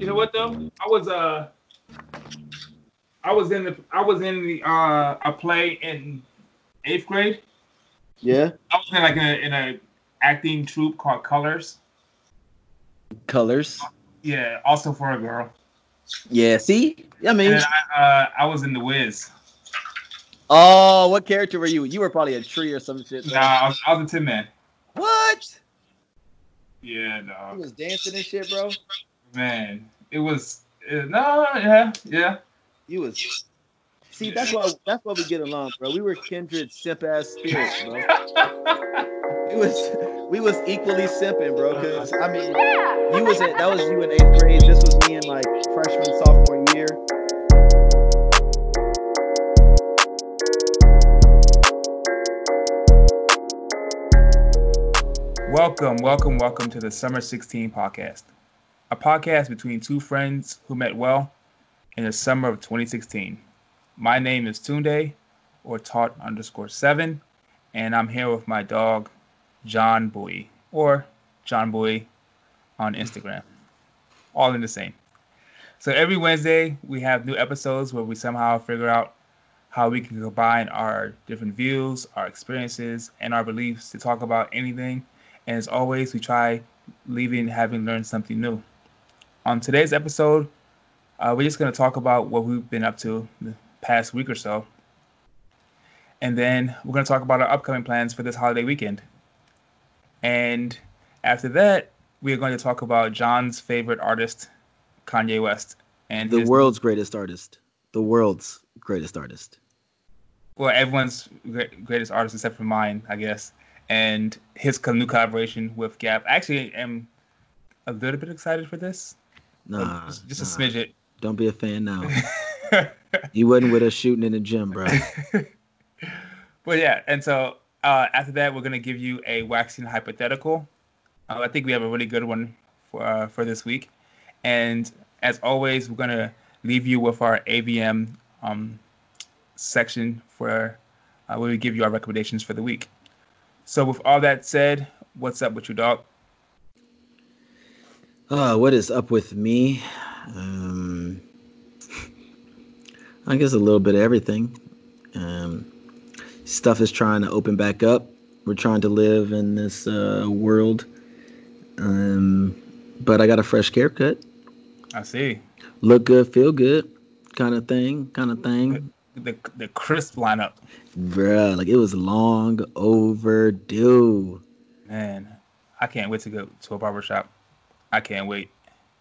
You know what though? I was uh, I was in the I was in the uh a play in eighth grade. Yeah. I was in like in a, in a acting troupe called Colors. Colors. Yeah, also for a girl. Yeah. See, I mean, I, uh, I was in the Wiz. oh, what character were you? You were probably a tree or some shit. Nah, I was, I was a Tin Man. What? Yeah, no. no, was dancing and shit, bro. Man, it was uh, no, yeah, yeah. You was. See, that's why that's why we get along, bro. We were kindred simp ass spirits, bro. It was we was equally simping, bro. Cause I mean, you was in that was you in eighth grade. This was me in like freshman sophomore year. Welcome, welcome, welcome to the Summer 16 podcast, a podcast between two friends who met well in the summer of 2016. My name is Tunde, or Taught underscore seven, and I'm here with my dog, John Bowie, or John Bowie on Instagram. All in the same. So every Wednesday, we have new episodes where we somehow figure out how we can combine our different views, our experiences, and our beliefs to talk about anything and as always, we try leaving having learned something new. On today's episode, uh, we're just going to talk about what we've been up to the past week or so. And then we're going to talk about our upcoming plans for this holiday weekend. And after that, we are going to talk about John's favorite artist, Kanye West. And The his- world's greatest artist. The world's greatest artist. well, everyone's gre- greatest artist except for mine, I guess. And his new collaboration with Gap. I actually am a little bit excited for this. Nah, just, just a nah. smidget. Don't be a fan now. You wasn't with us shooting in the gym, bro. but yeah, and so uh, after that, we're gonna give you a waxing hypothetical. Uh, I think we have a really good one for uh, for this week, and as always, we're gonna leave you with our AVM um, section for uh, where we give you our recommendations for the week. So with all that said, what's up with you, dog? Uh, what is up with me? Um, I guess a little bit of everything. Um, stuff is trying to open back up. We're trying to live in this uh, world. Um, but I got a fresh haircut. I see Look good, feel good, kind of thing, kind of thing. the the crisp lineup, Bruh, like it was long overdue. man. I can't wait to go to a barber shop. I can't wait.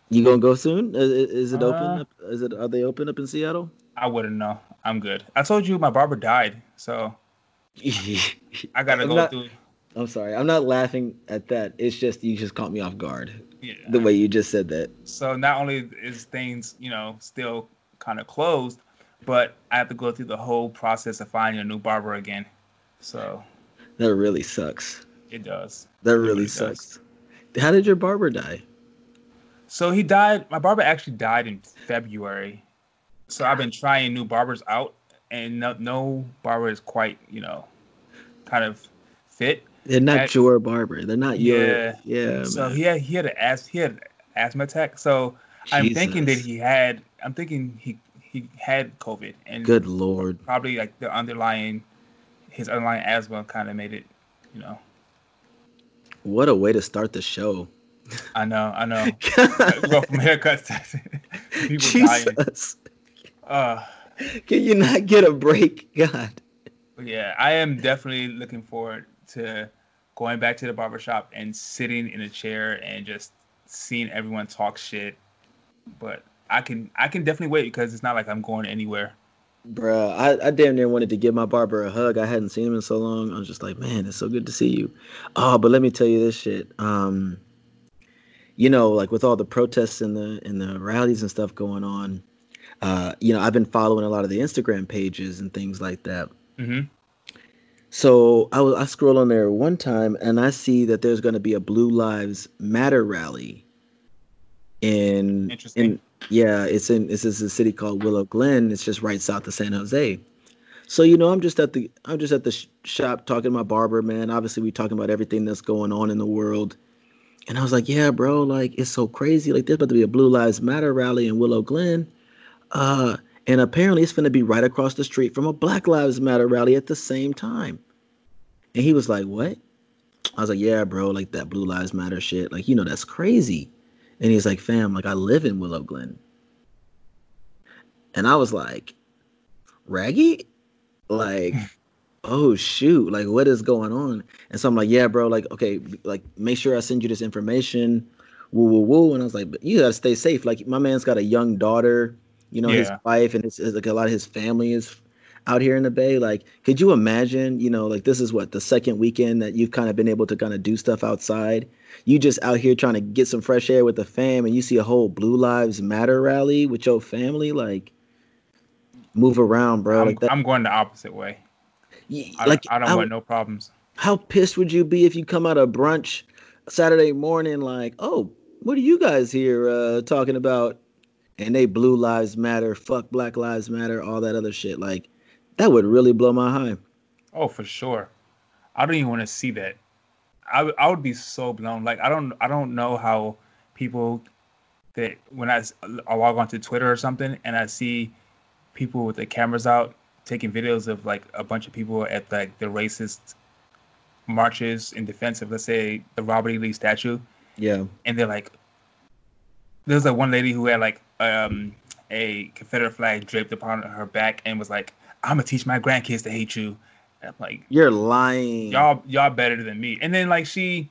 You gonna go soon? Is, is it Uh, open? Up? Is it? Are they open up in Seattle? I wouldn't know. I'm good. I told you my barber died, so I gotta I'm go not- through. I'm sorry. I'm not laughing at that. It's just you just caught me off guard. Yeah. The way you just said that. So not only is things, you know, still kind of closed, but I have to go through the whole process of finding a new barber again. So That really sucks. it does. That It really really sucks. How did your barber die? So he died. My barber actually died in February. So I've been trying new barbers out, and no, no barber is quite, you know, kind of fit. They're not Act- your barber. They're not your. Yeah. Yeah. so man. he had he had an as he had asthma attack. So I'm thinking that he had. I'm thinking he he had COVID, and Good lord. probably like the underlying his underlying asthma kind of made it. You know, What a way to start the show. I know, I know. Go from haircuts to people dying. Jesus. Uh, Can you not get a break? God. yeah, I am definitely looking forward to going back to the barbershop and sitting in a chair and just seeing everyone talk shit. But I can I can definitely wait because it's not like I'm going anywhere. Bruh, I, I damn near wanted to give my barber a hug. I hadn't seen him in so long. I was just like, man, it's so good to see you. Oh, but let me tell you this shit. Um, you know, like with all the protests and the and the rallies and stuff going on, uh, you know, I've been following a lot of the Instagram pages and things like that. hmm So I was I scroll on there one time and I see that there's going to be a Blue Lives Matter rally in Interesting. in yeah, it's in it's is a city called Willow Glen. It's just right south of San Jose. So you know, I'm just at the I'm just at the sh- shop talking to my barber, man. Obviously, we talking about everything that's going on in the world, And I was like, yeah, bro, like it's so crazy. Like there's about to be a Blue Lives Matter rally in Willow Glen. Uh, and apparently it's going to be right across the street from a Black Lives Matter rally at the same time. And he was like, what? I was like, yeah, bro, like that Blue Lives Matter shit. Like, you know, that's crazy. And he's like, fam, like I live in Willow Glen. And I was like, Raggy? Like, oh shoot, like what is going on? And so I'm like, yeah, bro, like, okay, like make sure I send you this information. Woo woo woo. And I was like, but you gotta stay safe. Like my man's got a young daughter, you know, yeah. his wife and his, his, like a lot of his family is out here in the Bay. Like, could you imagine, you know, like this is what the second weekend that you've kind of been able to kind of do stuff outside. You just out here trying to get some fresh air with the fam and you see a whole Blue Lives Matter rally with your family, like move around, bro. I'm, like. I'm going the opposite way. I, like I don't how, want no problems. How pissed would you be if you come out of brunch Saturday morning like, oh, what are you guys here uh, talking about? And they blue lives matter, fuck Black Lives Matter, all that other shit. Like that would really blow my high. Oh, for sure. I don't even want to see that. I, w- I would be so blown. Like I don't I don't know how people that when I, I log onto Twitter or something and I see people with their cameras out taking videos of like a bunch of people at like the racist marches in defense of let's say the Robert E. Lee statue. Yeah. And they're like there's like one lady who had like um a Confederate flag draped upon her back and was like, I'm gonna teach my grandkids to hate you. And I'm like You're lying. Y'all y'all better than me. And then like she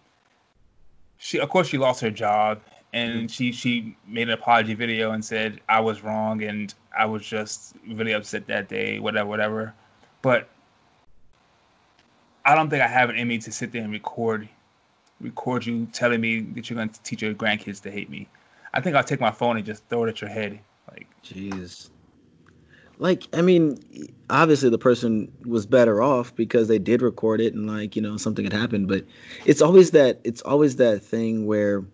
she of course she lost her job and she she made an apology video and said I was wrong and I was just really upset that day, whatever, whatever. But I don't think I have it in me to sit there and record record you telling me that you're going to teach your grandkids to hate me. I think I'll take my phone and just throw it at your head. Like, jeez. Like, I mean, obviously the person was better off because they did record it and like, you know, something had happened, but it's always that it's always that thing where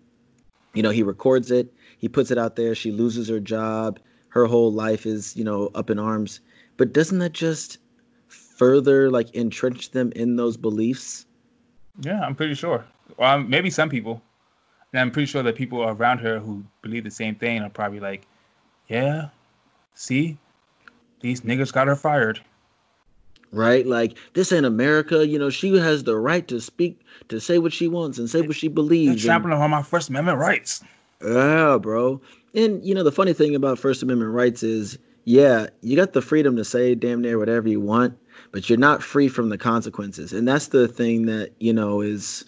you know, he records it, he puts it out there, she loses her job, her whole life is, you know, up in arms. But doesn't that just further like entrench them in those beliefs? Yeah, I'm pretty sure. Well, maybe some people. And I'm pretty sure that people around her who believe the same thing are probably like, yeah, see, these niggas got her fired. Right? Like, this ain't America. You know, she has the right to speak, to say what she wants and say what she believes. trampling on my First Amendment rights. Yeah, bro. And you know, the funny thing about First Amendment rights is, yeah, you got the freedom to say damn near whatever you want, but you're not free from the consequences. And that's the thing that, you know, is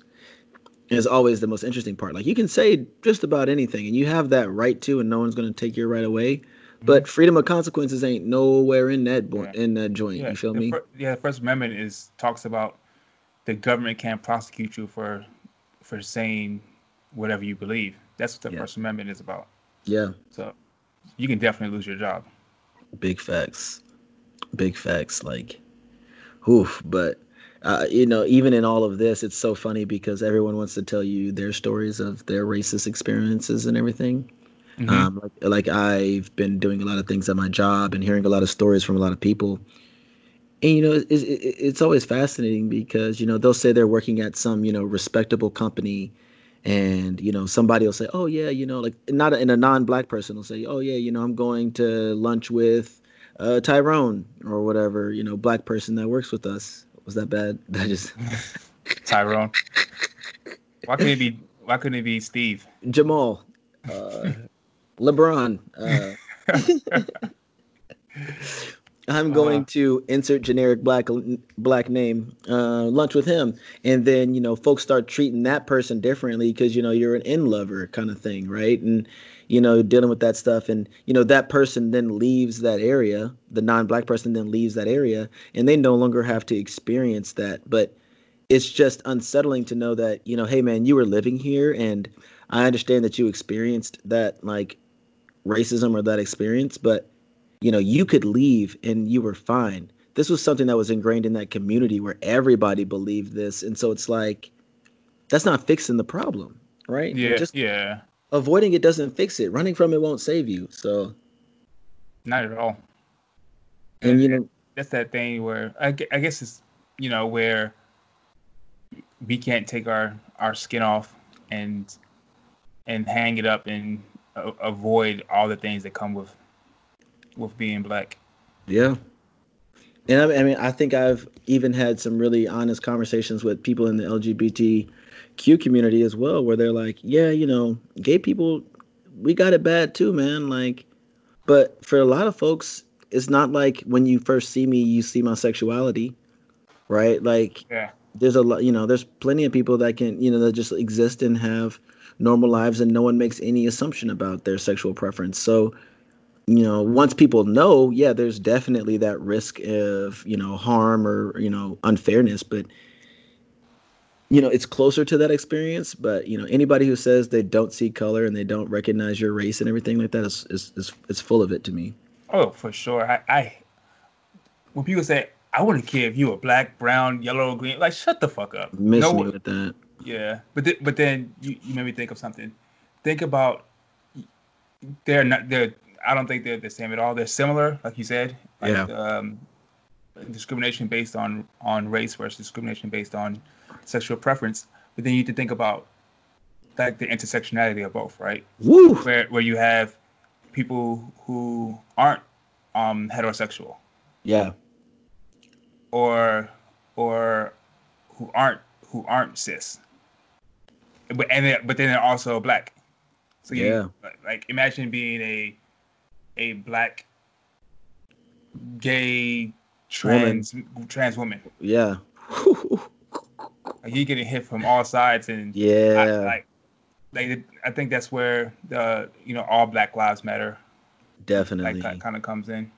is always the most interesting part. Like you can say just about anything and you have that right to and no one's going to take your right away. Mm-hmm. But freedom of consequences ain't nowhere in that bo- yeah. in that joint. Yeah. You feel the me? Fir- yeah, the First Amendment is talks about the government can't prosecute you for for saying whatever you believe. That's what the yeah. First Amendment is about. Yeah. So you can definitely lose your job. Big facts. Big facts. Like, oof. But, uh, you know, even in all of this, it's so funny because everyone wants to tell you their stories of their racist experiences and everything. Mm-hmm. Um, like, like I've been doing a lot of things at my job and hearing a lot of stories from a lot of people. And you know, it's, it's always fascinating because you know they'll say they're working at some you know respectable company, and you know somebody will say oh yeah you know like not in a non-black person will say oh yeah you know i'm going to lunch with uh, tyrone or whatever you know black person that works with us. Was that bad? That just tyrone. Why couldn't it be why couldn't it be steve? Jamal. Uh, lebron uh, I'm going uh, to insert generic black black name, uh, lunch with him, and then you know folks start treating that person differently because you know you're an in lover kind of thing, right? And you know dealing with that stuff, and you know that person then leaves that area, the non-black person then leaves that area, and they no longer have to experience that. But it's just unsettling to know that you know, hey man, you were living here, and I understand that you experienced that like racism or that experience, but you know, you could leave and you were fine. This was something that was ingrained in that community where everybody believed this. And so it's like, that's not fixing the problem, right? Yeah. Just yeah. Avoiding it doesn't fix it. Running from it won't save you. So, not at all. And, and you know, that's that thing where I, I guess it's, you know, where we can't take our, our skin off and and hang it up and avoid all the things that come with with being black. Yeah. And I, I mean, I think I've even had some really honest conversations with people in the LGBTQ community as well, where they're like, "Yeah, you know, gay people, we got it bad too, man." Like, but for a lot of folks, it's not like when you first see me, you see my sexuality, right? Like, Yeah. there's a lot, you know, there's plenty of people that can, you know, that just exist and have normal lives, and no one makes any assumption about their sexual preference. So, you know, once people know, yeah, there's definitely that risk of, you know, harm or, you know, unfairness, but you know, it's closer to that experience, but you know, anybody who says they don't see color and they don't recognize your race and everything like that is is is, is full of it to me. Oh, for sure. I, I when people say I wouldn't care if you were black, brown, yellow, green, like shut the fuck up. Miss No me with that. Yeah, but th- but then you, you made me think of something. Think about they're not they're I don't think they're the same at all. They're similar, like you said. Like, Yeah. Um, discrimination based on on race versus discrimination based on sexual preference. But then you need to think about like the intersectionality of both, right? Woo! Where where you have people who aren't um, heterosexual Yeah. or or who aren't who aren't cis. But and then, but then they're also black. So you, Yeah. like, imagine being a a black gay trans trans woman. Yeah. Like you getting hit from all sides and I, yeah. like like I think that's where the you know all Black Lives Matter definitely. like kind of comes in.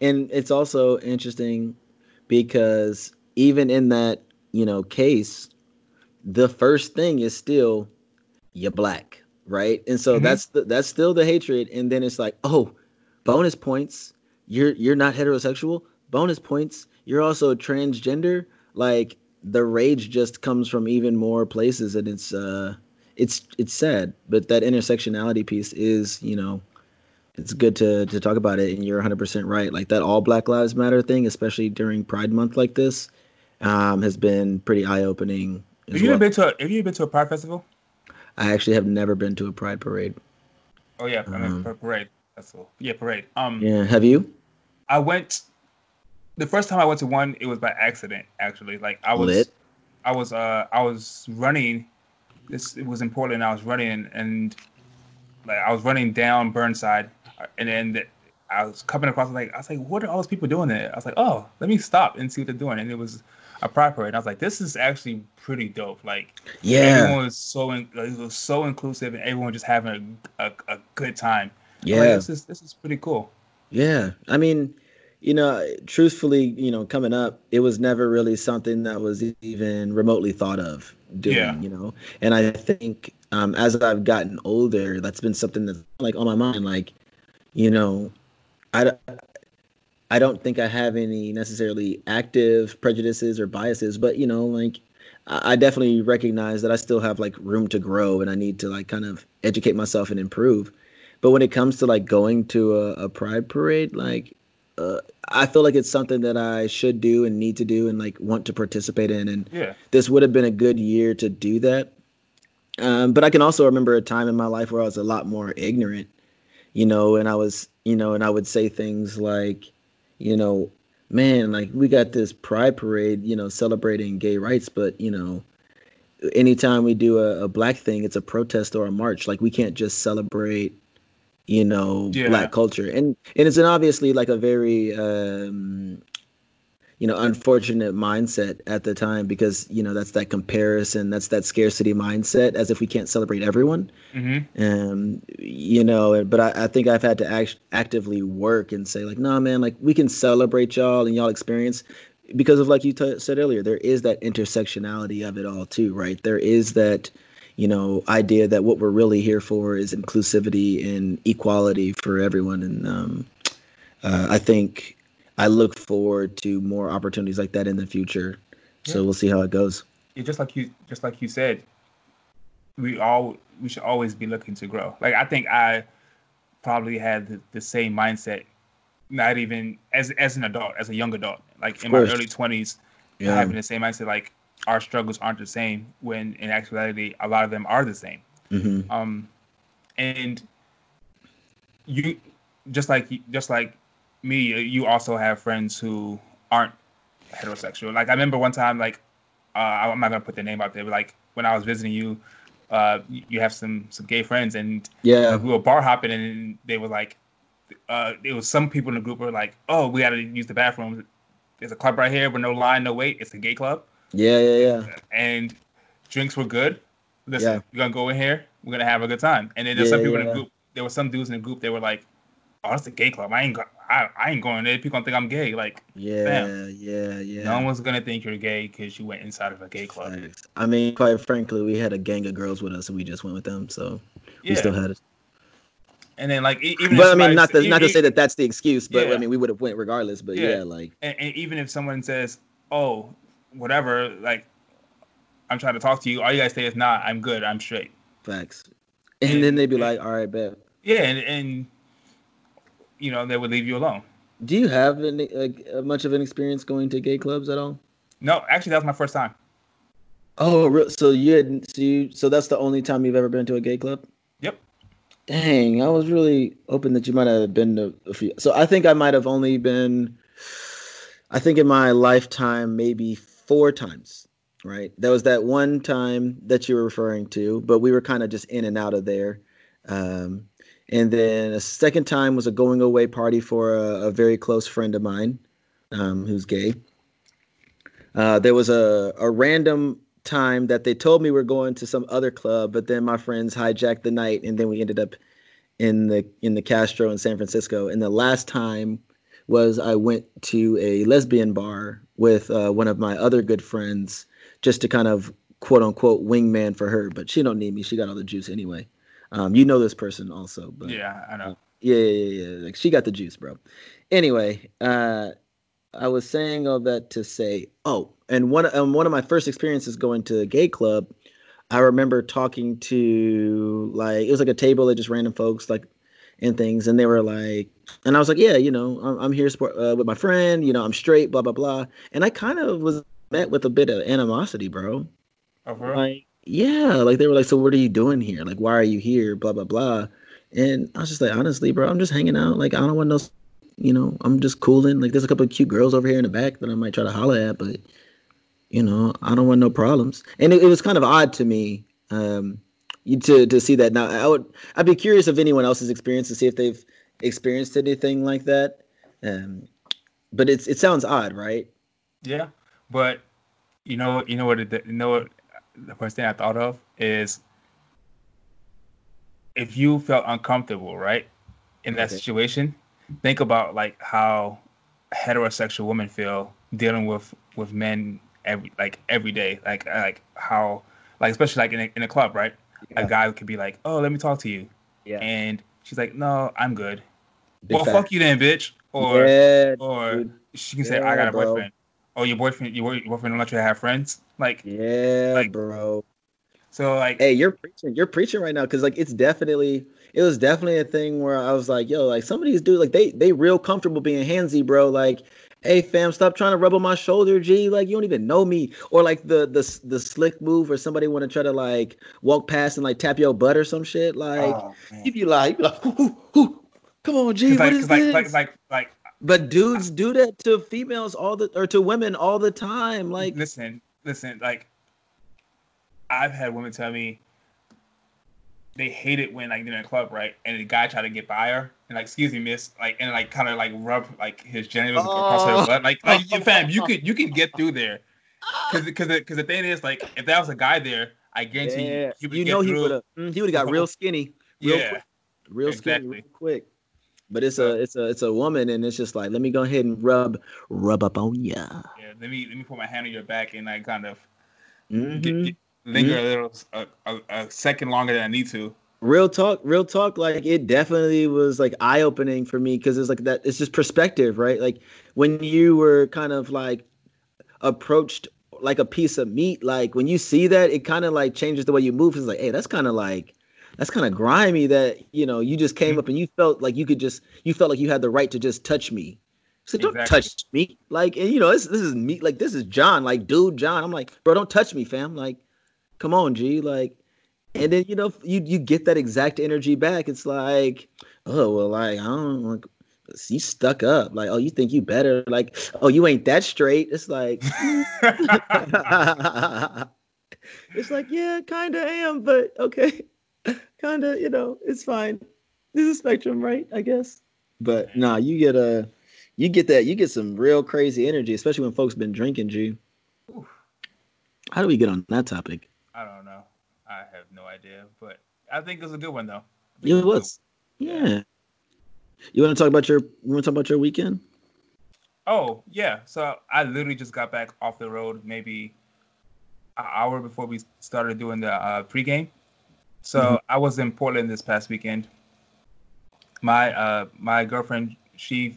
and it's also interesting because even in that you know case the first thing is still you're black right? And so Mhm. that's the, that's still the hatred. And then it's like oh bonus points. You're you're not heterosexual. Bonus points. You're also transgender. Like the rage just comes from even more places. And it's uh it's it's sad. But that intersectionality piece is you know it's good to to talk about it. And you're 100% right. Like that all black lives matter thing especially during pride month like this um has been pretty eye-opening. as Have you well. ever been to a, have you been to a Pride festival? i actually have never been to a pride parade Oh yeah, I mean, Um, parade festival. Yeah, parade. Um, yeah have you I went. The first time I went to one, it was by accident. Actually, like I was, Lit. I was, uh, I was running. This it was in Portland. I was running and like I was running down Burnside, uh, and then the, I was coming across. Like I was like, what are all those people doing there? I was like, oh, let me stop and see what they're doing. And it was a parade. And I was like, this is actually pretty dope. Like yeah everyone was so in, like, it was so inclusive, and everyone just having a, a, a good time. I'm like, yeah this is this is pretty cool. Yeah, I mean, you know, truthfully, you know, coming up, it was never really something that was even remotely thought of doing, Yeah. you know. And I think um, as I've gotten older, that's been something that's like on my mind. Like, you know, I, I don't think I have any necessarily active prejudices or biases, but you know, like I definitely recognize that I still have like room to grow and I need to like kind of educate myself and improve. But when it comes to like going to a, a pride parade, like uh, I feel like it's something that I should do and need to do and like want to participate in. And Yeah. this would have been a good year to do that. Um, but I can also remember a time in my life where I was a lot more ignorant, you know, and I was, you know, and I would say things like, you know, man, like we got this pride parade, you know, celebrating gay rights, but you know, anytime we do a, a black thing, it's a protest or a march. Like we can't just celebrate, you know, Yeah. black culture. And and it's an obviously like a very um you know, unfortunate mindset at the time because, you know, that's that comparison, that's that scarcity mindset as if we can't celebrate everyone. Hmm um you know but I, I think i've had to act, actively work and say like nah man like we can celebrate y'all and y'all experience because of like you t- said earlier there is that intersectionality of it all too right? There is that you know idea that what we're really here for is inclusivity and equality for everyone and um uh, i think i look forward to more opportunities like that in the future so we'll see how it goes Yeah, just like you just like you said, we all we should always be looking to grow. Like I think I probably had the, the same mindset, not even as as an adult, as a young adult, like Of in course. my early twenties, Yeah. having the same mindset. Like our struggles aren't the same when in actuality a lot of them are the same. Mm-hmm. Um, and you just like just like me, you also have friends who aren't heterosexual. Like I remember one time, like uh, I'm not gonna put their name out there, but like when I was visiting you, uh, you have some some gay friends, and Yeah. we were bar hopping, and they were like, uh, there was some people in the group were like, oh, we gotta use the bathroom. There's a club right here with no line, no wait. It's a gay club, Yeah, yeah, yeah. and drinks were good. Listen, Yeah. we're gonna go in here. We're gonna have a good time. And then there's Yeah, some people in the group. There were some dudes in the group. They were like, "Oh, that's a gay club. I ain't I, I ain't going there. People gonna think I'm gay. Like, Yeah, yeah, yeah. no one's gonna think you're gay because you went inside of a gay club. Facts. I mean, quite frankly, we had a gang of girls with us, and we just went with them. So we still had it. And then like even. if But I mean, not to said- not to say that that's the excuse, but Yeah. I mean, we would have went regardless. But Yeah. yeah, like and, and even if someone says, "Oh, whatever," like, I'm trying to talk to you. All you guys say is, "Nah, I'm good. I'm straight." facts. And And- then they'd be and- like, "All right, bet." Yeah, and, and you know they would leave you alone. Do you have any uh, much of an experience going to gay clubs at all? No, actually, that was my first time. Oh, so you had so you so that's the only time you've ever been to a gay club? Yep. Dang, I was really hoping that you might have been to a few. So I think I might have only been, I think in my lifetime maybe four times. Right, that was that one time that you were referring to, but we were kind of just in and out of there. Um, and then a second time was a going away party for a, a very close friend of mine, um, who's gay. Uh, there was a, a random time that they told me we are going to some other club, but then my friends hijacked the night, and then we ended up in the in the Castro in San Francisco. And the last time was I went to a lesbian bar with uh, one of my other good friends, just to kind of quote unquote wingman for her. But she don't need me; she got all the juice anyway. Um, you know this person also, but Yeah, I know. yeah, yeah, yeah, yeah. Like she got the juice, bro. Anyway, uh, I was saying all that to say, oh, and one um, one of my first experiences going to a gay club, I remember talking to like it was like a table of just random folks like and things, and they were like, and I was like, yeah, you know, I'm, I'm here support, uh, with my friend, you know, I'm straight, blah blah blah, and I kind of was met with a bit of animosity, bro. Oh? Like, yeah, like they were like, so what are you doing here? Like, why are you here? Blah blah blah. And I was just like, honestly, bro, I'm just hanging out. Like, I don't want no, you know, I'm just cooling. Like, there's a couple of cute girls over here in the back that I might try to holler at, but you know, I don't want no problems. And it, it was kind of odd to me, um, to to see that. Now, I would, I'd be curious of anyone else's experience to see if they've experienced anything like that. Um, but it's it sounds odd, right? Yeah, but you know, you know what? It, you know what? The first thing I thought of is if you felt uncomfortable, right, in that Okay. situation, think about like how heterosexual women feel dealing with with men every like every day, like like how like especially like in a, in a club, right? A guy could be like, "Oh, let me talk to you," Yeah. and she's like, "No, I'm good." Big well, fact. fuck you then, bitch. Or yeah, or she can say, "I got a bro. boyfriend." Oh, your boyfriend, your, your boyfriend don't let you have friends. Like, Yeah, Like- bro. so, like, Hey, you're preaching. You're preaching right now because like it's definitely it was definitely a thing where I was like, yo, like some of these dudes like they they real comfortable being handsy, bro. Like, hey fam, stop trying to rub on my shoulder, G. Like you don't even know me. Or like the the the slick move or somebody want to try to like walk past and like tap your butt or some shit. Like oh, man. you be like, you be like, "Ooh, ooh, ooh, come on, G. Cause What like, is 'cause like, this? like, like, like, but dudes do that to females all the or to women all the time. Like listen, listen, like, I've had women tell me they hate it when like they're in a club, right? And the guy try to get by her and like, excuse me, miss, like, and like kind of like rub like his genitals across Oh. her butt, like, like, you, fam, you could, you can get through there, because, because, because the thing is, like, if that was a guy there, I guarantee yeah, you, he would you get know he through. would have mm, he would have got real skinny. Real yeah, quick. real skinny, real quick. But it's a it's a it's a woman, and it's just like let me go ahead and rub rub up on ya. yeah. Let me, let me put my hand on your back and I kind of Mhm. get, get, linger a little, a, a, a second longer than I need to. Real talk, real talk. Like it definitely was like eye opening for me because it's like that. It's just perspective, right? Like when you were kind of like approached like a piece of meat. Like when you see that, it kind of like changes the way you move. It's like, hey, that's kind of like that's kind of grimy. That you know, you just came mm-hmm. up and you felt like you could just you felt like you had the right to just touch me. So don't Exactly. touch me. Like, and you know, this, this is me. Like, this is John. Like, dude, John. I'm like, bro, don't touch me, fam. Like, come on, G. Like, and then you know, you you get that exact energy back. It's like, oh well, like I don't like you stuck up. Like, oh, you think you better? Like, oh, you ain't that straight. It's like, it's like, yeah, kind of am, but okay, kind of, you know, it's fine. There's a spectrum, right? I guess. But nah, you get a, you get that, you get some real crazy energy, especially when folks been drinking. G. Oof. How do we get on that topic? I don't know. I have no idea, but I think it was a good one though. Yeah, it was. Yeah. You want to talk about your? You want to talk about your weekend? Oh yeah, so I literally just got back off the road maybe an hour before we started doing the uh, pregame. So Mhm. I was in Portland this past weekend. My uh, my girlfriend, she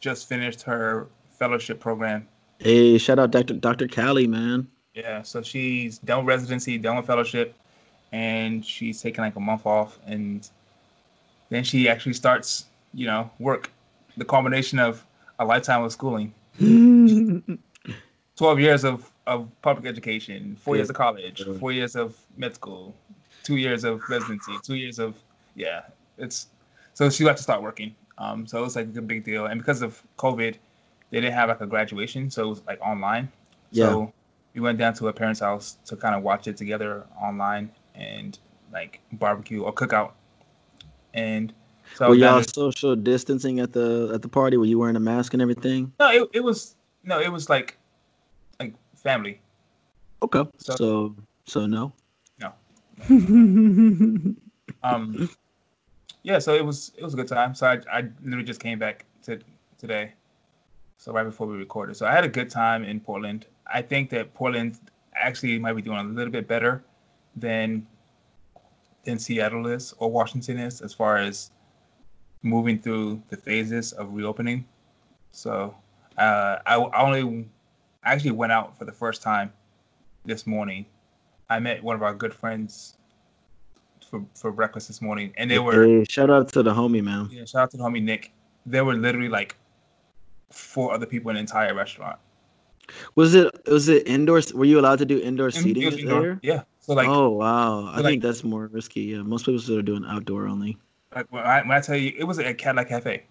just finished her fellowship program. Hey, shout out Dr. Dr. Callie, man. Yeah, so she's done residency, done with fellowship, and she's taking like a month off, and then she actually starts, you know, work. The combination of a lifetime of schooling. 12 years of, of public education, four years of college, four years of med school, two years of residency, two years of, yeah, it's, so she had to start working. Um, so it was like a big deal. And because of COVID, they didn't have like a graduation. So it was like online. Yeah. So we went down to a parent's house to kind of watch it together online and like barbecue or cookout. And so Were y'all social distancing at the at the party? Were you wearing a mask and everything? no, it, it was, no, it was like, like family. Okay. So- So so no. Um yeah so it was it was a good time. So i, I literally just came back to today. So right before we recorded. So i had a good time in portland. I think that portland actually might be doing a little bit better than than seattle is or washington is as far as moving through the phases of reopening. So uh i, I only I actually went out for the first time this morning i met one of our good friends for, for breakfast this morning, and they were Hey, shout out to the homie, man. yeah. Shout out to the homie Nick. There were literally like four other people in the entire restaurant. Was it was it indoor? Were you allowed to do indoor seating indoor. there? Yeah. So like, oh wow, I so, think like- that's more risky. Yeah, most people are doing outdoor only. like when I, when I tell you, it was at Cadillac Cafe.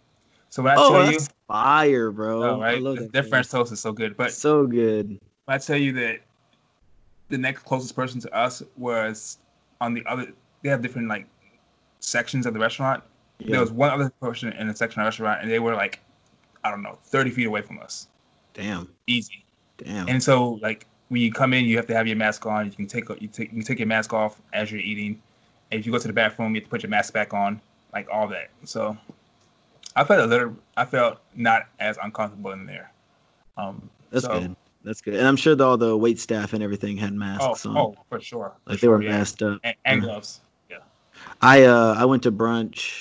So when I Oh, tell you, fire, bro! I right, love th- that. their. French toast is so good. But so good. when I tell you that the next closest person to us was on the other, they have different like sections of the restaurant. Yeah. There was one other person in a section of the restaurant, and they were like, I don't know, thirty feet away from us, Damn, easy. damn. And so, like, when you come in, you have to have your mask on. You can take you take you take your mask off as you're eating. And if you go to the bathroom, you have to put your mask back on, like all that. So, I felt a little. I felt not as uncomfortable in there. Um, that's so- good. That's good. And I'm sure all the wait staff and everything had masks Oh, on. oh, for sure. for like they were yeah. masked up. and, and Yeah. gloves. I uh I went to brunch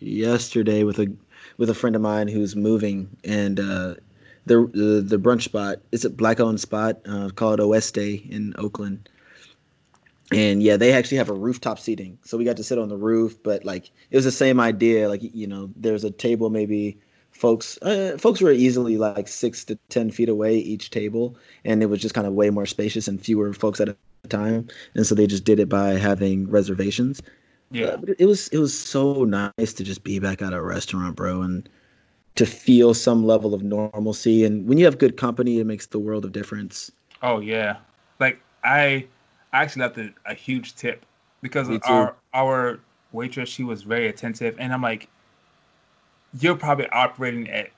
yesterday with a with a friend of mine who's moving and uh the the, the brunch spot it's a black owned spot uh, called Oeste in Oakland. And yeah, they actually have a rooftop seating. So we got to sit on the roof, but like it was the same idea like you know, there's a table maybe folks uh, folks were easily like 6 to 10 feet away each table and it was just kind of way more spacious and fewer folks at a time. And so they just did it by having reservations. Yeah. Uh, but it was it was so nice to just be back at a restaurant, bro, and to feel some level of normalcy. And when you have good company, it makes the world of difference. Oh yeah. Like I, I actually left a, a huge tip because Me of too. our our waitress. She was very attentive, and I'm like, you're probably operating at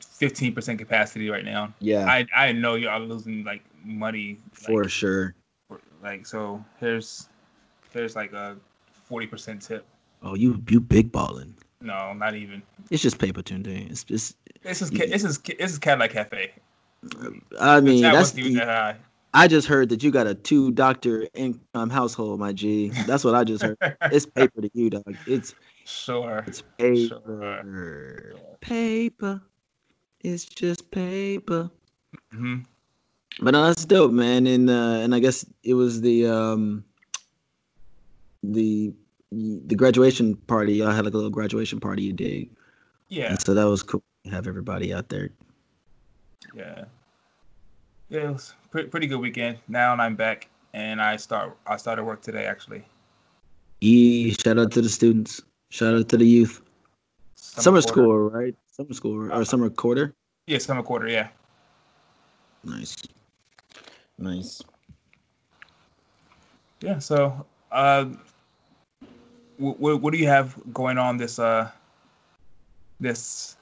15% capacity right now. Yeah, I I know you are losing like money for like, sure. for- like so here's there's like a 40% tip. Oh, you you big balling. No, not even. It's just paper Tunde. It's just. This is this is this is Cadillac Cafe. I mean, that's. the- that high. I just heard that you got a two doctor income household, my G. That's what I just heard. It's paper to you, dog. It's Sure. it's paper. Sure. Paper. It's just paper. hmm But no, that's dope, man. And uh, and I guess it was the um the the graduation party. I had like a little graduation party you did. Yeah. And so that was cool to have everybody out there. Yeah. Yeah, it was pretty pretty good weekend. Now and I'm back and I start I started work today actually. E shout out to the students. Shout out to the youth. Summer, school, right? Summer school or summer quarter? Yeah, summer quarter, yeah. Nice. Nice. Yeah, so uh what, what do you have going on this uh this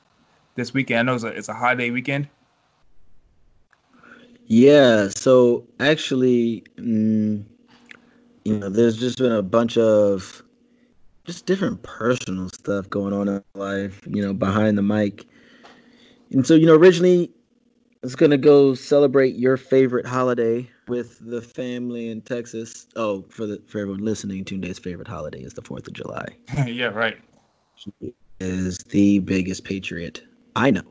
this weekend? I know it's a, it's a holiday weekend. Yeah, so actually, mm, you know, there's just been a bunch of just different personal stuff going on in life, you know, behind the mic. And so, you know, originally I was gonna go celebrate your favorite holiday with the family in Texas. Oh, for the for everyone listening, Tunde's favorite holiday is the Fourth of July. yeah, right. He is the biggest patriot I know.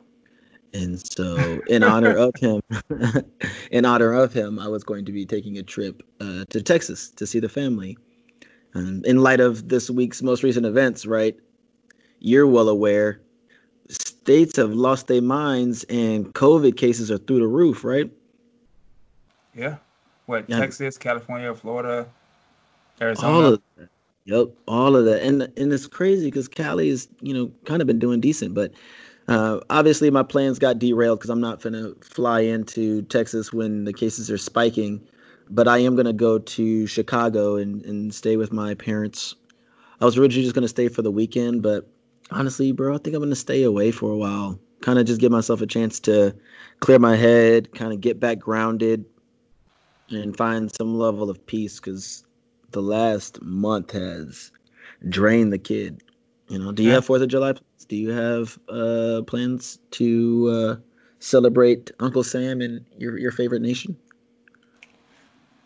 And so, in honor of him, in honor of him, I was going to be taking a trip uh, to Texas to see the family. And in light of this week's most recent events, right? You're well aware, states have lost their minds, and COVID cases are through the roof, right? Yeah. What yeah. Texas, California, Florida, Arizona. All of that. Yep, all of that, and and it's crazy because Cali is you know kind of been doing decent, but uh, obviously, my plans got derailed because I'm not going to fly into Texas when the cases are spiking. But I am going to go to Chicago and, and stay with my parents. I was originally just going to stay for the weekend, but honestly, bro, I think I'm going to stay away for a while. Kind of just give myself a chance to clear my head, kind of get back grounded, and find some level of peace because the last month has drained the kid. You know, do you have Fourth of July do you have uh, plans to uh, celebrate Uncle Sam and your, your favorite nation?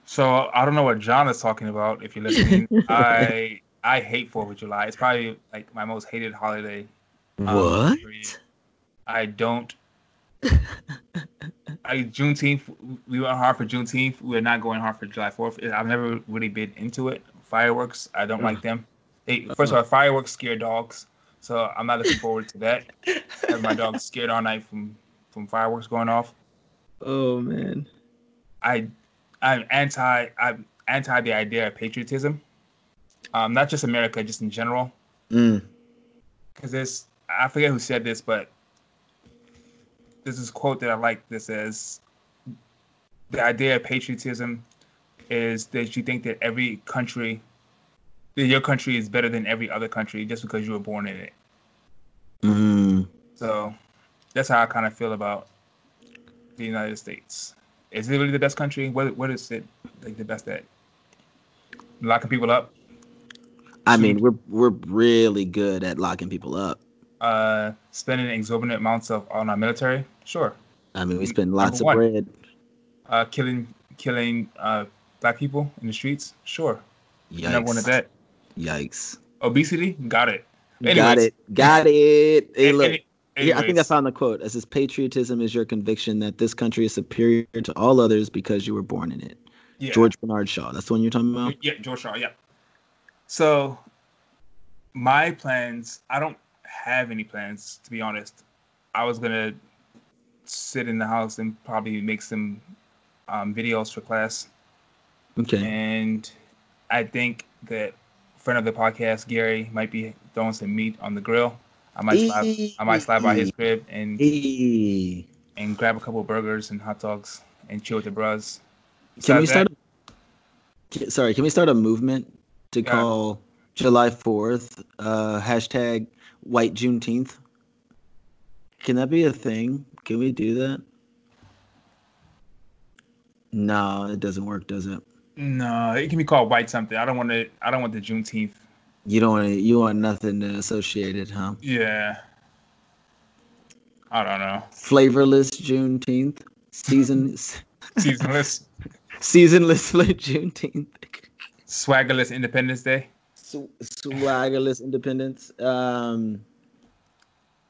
So I don't know what John is talking about. If you're listening, I I hate Fourth of July. It's probably like my most hated holiday. Um, what? I don't. I Juneteenth. We went hard for Juneteenth. We're not going hard for July Fourth. I've never really been into it. Fireworks. I don't like them. They, first of all, fireworks scare dogs. So I'm not looking forward to that. Have my dog scared all night from from fireworks going off. Oh man. I I'm anti I'm anti the idea of patriotism. Um, not just America, just in general. Mm. Because this I forget who said this, but this is quote that I like. This is the idea of patriotism is that you think that every country your country is better than every other country just because you were born in it. Mm. So that's how I kind of feel about the United States. Is it really the best country? What what is it like the best at? Locking people up. I mean, we're we're really good at locking people up. Uh, spending exorbitant amounts of on our military. Sure. I mean, we spend lots of bread. Uh, killing killing uh black people in the streets. Sure. Yikes. Never wanted that. Yikes. Obesity, got it. Anyways. Got it. Got it. Hey, look. Here, I think I found the quote. It says, "Patriotism is your conviction that this country is superior to all others because you were born in it." Yeah. George Bernard Shaw. That's the one you're talking about. Yeah, George Shaw. Yeah. So, my plans. I don't have any plans to be honest. I was gonna sit in the house and probably make some um, videos for class. Okay. And I think that friend of the podcast, Gary, might be throwing some meat on the grill. I might slide, I might slide by his crib and and grab a couple burgers and hot dogs and chill with the bros. Can we start? A, sorry, can we start a movement to yeah. call July Fourth uh, hashtag White Juneteenth? Can that be a thing? Can we do that? No, it doesn't work, does it? No, it can be called white something. I don't want to. I don't want the Juneteenth. You don't want. You want nothing associated, huh? Yeah. I don't know. Flavorless Juneteenth season. Seasonless. Seasonless Juneteenth. Swaggerless Independence Day. swaggerless Independence. Um.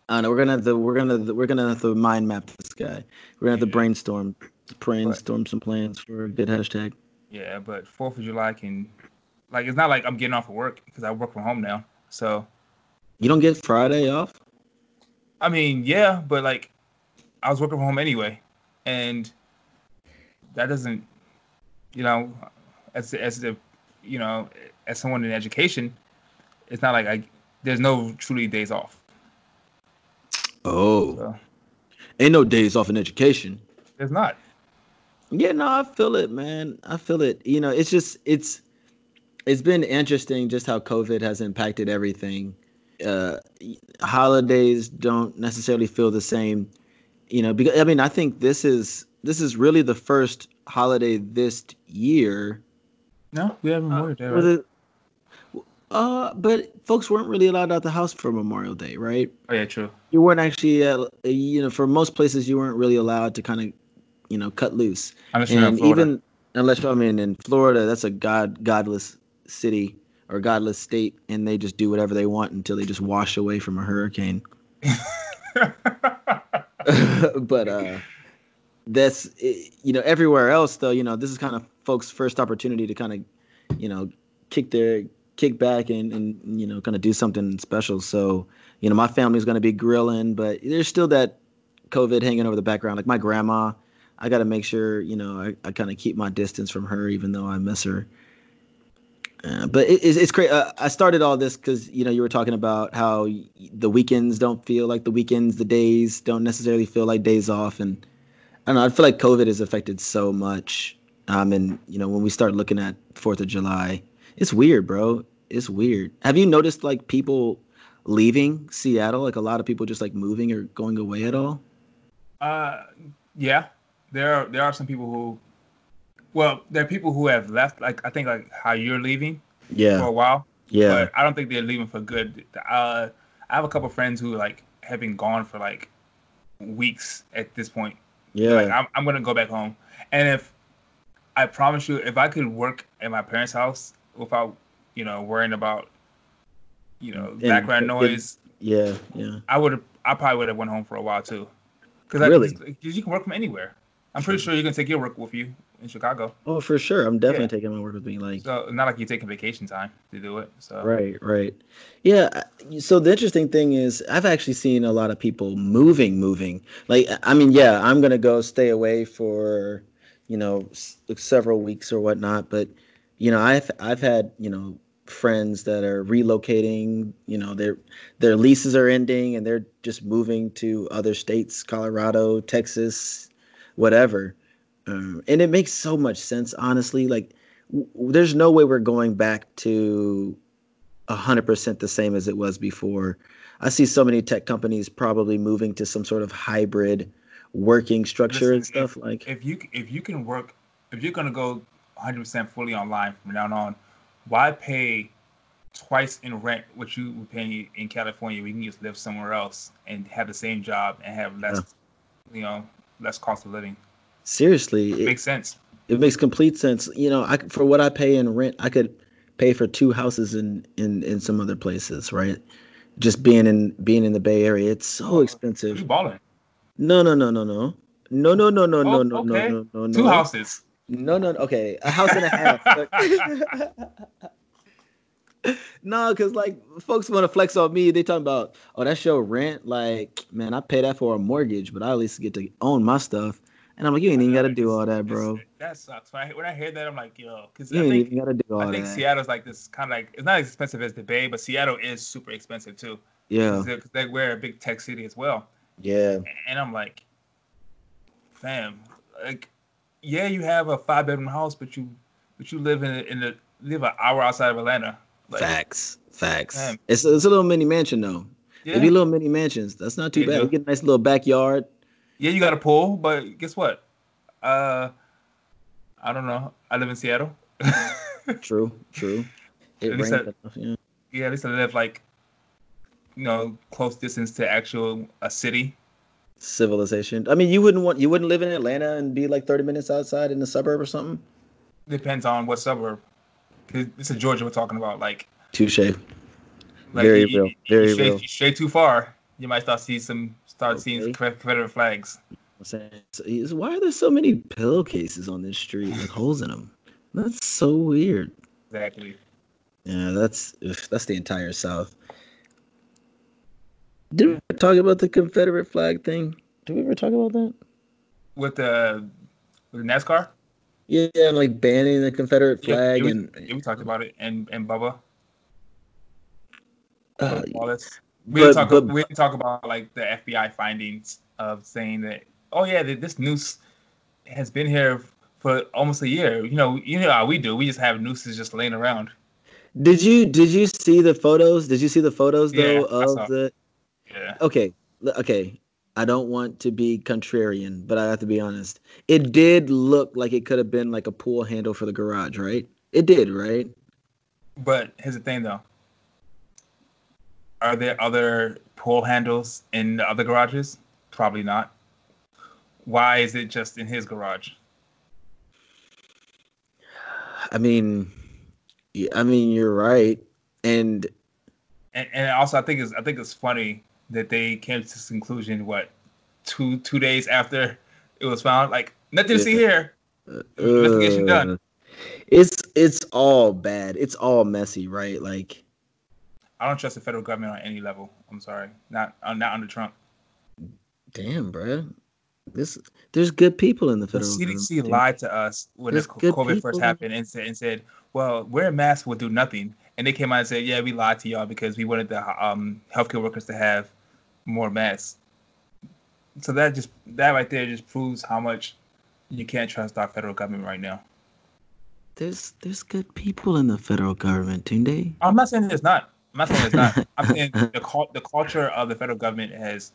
I don't know. We're gonna have to. We're gonna. We're gonna have to mind map this guy. We're gonna have to brainstorm. Brainstorm some plans for a good hashtag. Yeah, but Fourth of July can, like, it's not like I'm getting off of work because I work from home now. So. You don't get Friday off. I mean, yeah, but like, I was working from home anyway, and that doesn't, you know, as as the, you know, as someone in education, it's not like I there's no truly days off. Oh, so, ain't no days off in education. There's not. Yeah, no, I feel it, man. I feel it. You know, it's just it's it's been interesting just how COVID has impacted everything. Uh, holidays don't necessarily feel the same, you know. Because I mean, I think this is this is really the first holiday this year. No, we have Memorial Day. Right? Uh, but folks weren't really allowed out the house for Memorial Day, right? Oh yeah, true. You weren't actually, uh, you know, for most places, you weren't really allowed to kind of, you know, cut loose. Unless and even unless I mean in Florida, that's a god godless city or godless state, and they just do whatever they want until they just wash away from a hurricane. but uh, that's you know everywhere else though. You know, this is kind of folks' first opportunity to kind of, you know, kick their kick back and, and you know kind of do something special. So you know my family's going to be grilling, but there's still that COVID hanging over the background. Like my grandma, I got to make sure you know I, I kind of keep my distance from her, even though I miss her. Uh, but it, it's, it's great. Uh, I started all this because you know you were talking about how the weekends don't feel like the weekends, the days don't necessarily feel like days off, and I don't know. I feel like COVID has affected so much. Um, and you know when we start looking at Fourth of July, it's weird, bro. It's weird. Have you noticed like people leaving Seattle? Like a lot of people just like moving or going away at all? Uh, yeah. There are there are some people who, well, there are people who have left. Like I think like how you're leaving. Yeah. For a while. Yeah. But I don't think they're leaving for good. Uh, I have a couple friends who like have been gone for like weeks at this point. Yeah. Like I'm I'm gonna go back home, and if I promise you, if I could work at my parents' house without you know worrying about you know and, background noise. yeah, yeah. I would have. I probably would have went home for a while too. Because really, because you can work from anywhere. I'm pretty sure you can take your work with you in Chicago. Oh, for sure. I'm definitely yeah. taking my work with me. Like, so not like you're taking vacation time to do it. So right, right. Yeah. So the interesting thing is, I've actually seen a lot of people moving, moving. Like, I mean, yeah, I'm gonna go stay away for, you know, s- several weeks or whatnot. But, you know, I've I've had you know friends that are relocating you know their their leases are ending and they're just moving to other states colorado texas whatever um, and it makes so much sense honestly like w- there's no way we're going back to 100% the same as it was before i see so many tech companies probably moving to some sort of hybrid working structure Listen, and stuff if, like if you if you can work if you're going to go 100% fully online from now on why pay twice in rent what you would pay in California? We can just live somewhere else and have the same job and have less, yeah. you know, less cost of living. Seriously, it, it makes sense. It makes complete sense. You know, I for what I pay in rent, I could pay for two houses in in in some other places, right? Just being in being in the Bay Area, it's so expensive. You balling? No, no, no, no, no, no, no, no, no, oh, no, okay. no, no, no, Two houses. No, no, okay, a house and a half. no, because like folks want to flex on me. They talking about, oh, that's your rent. Like, man, I pay that for a mortgage, but I at least get to own my stuff. And I'm like, you ain't even got to do all that, bro. That sucks. When I, when I hear that, I'm like, yo, because I think, got to do all I think that. Seattle's like this kind of like it's not as expensive as the Bay, but Seattle is super expensive too. Yeah, because they, we're a big tech city as well. Yeah, and I'm like, fam, like yeah, you have a five bedroom house, but you but you live in in the live an hour outside of Atlanta. Like, facts, facts. It's it's a little mini mansion though. Yeah. It'd be little mini mansions. That's not too bad. You get a nice little backyard. Yeah, you got a pool, but guess what? Uh, I don't know. I live in Seattle. true, true. It at enough, yeah. yeah, at least I live like, you know, close distance to actual a city civilization. I mean, you wouldn't want you wouldn't live in Atlanta and be like 30 minutes outside in the suburb or something. Depends on what suburb. This is Georgia we're talking about. Like touche. Like Very you, real. Very you stray, real. You stray too far, you might start see some start okay. seeing some Confederate flags. I'm saying, why are there so many pillowcases on this street with holes in them? That's so weird. Exactly. Yeah, that's that's the entire South. Did we talk about the Confederate flag thing? Did we ever talk about that? With the with the NASCAR? Yeah, like banning the Confederate flag yeah, we, and yeah, we talked about it and and Bubba. uh, Wallace. We but- talk. but- we didn't talk about like the FBI findings of saying that. Oh yeah, this noose has been here for almost a year. You know, you know how we do. We just have nooses just laying around. did you did you see the photos? Did you see the photos though Yeah, of the Yeah. okay okay i don't want to be contrarian but i have to be honest it did look like it could have been like a pool handle for the garage right it did right But here's the thing, though. Are there other pull handles in the other garages? Probably not. Why is it just in his garage? i mean i mean you're right and And, and also, I think it's I think it's funny that they came to this conclusion. What two two days after it was found? Like nothing to see here. Investigation done. uh, it's it's all bad it's all messy right like I don't trust the federal government on any level. I'm sorry, not uh, not under Trump. damn bruh. this there's good people in the federal. The CDC government, lied to us when this There's COVID first happened and said, and said, "Well, wearing masks will do nothing." And they came out and said, "Yeah, we lied to y'all because we wanted the um, healthcare workers to have more masks." So that just that right there just proves how much you can't trust our federal government right now. there's there's good people in the federal government tunde I'm not saying it's not. I'm not saying it's not. I'm saying the the culture of the federal government has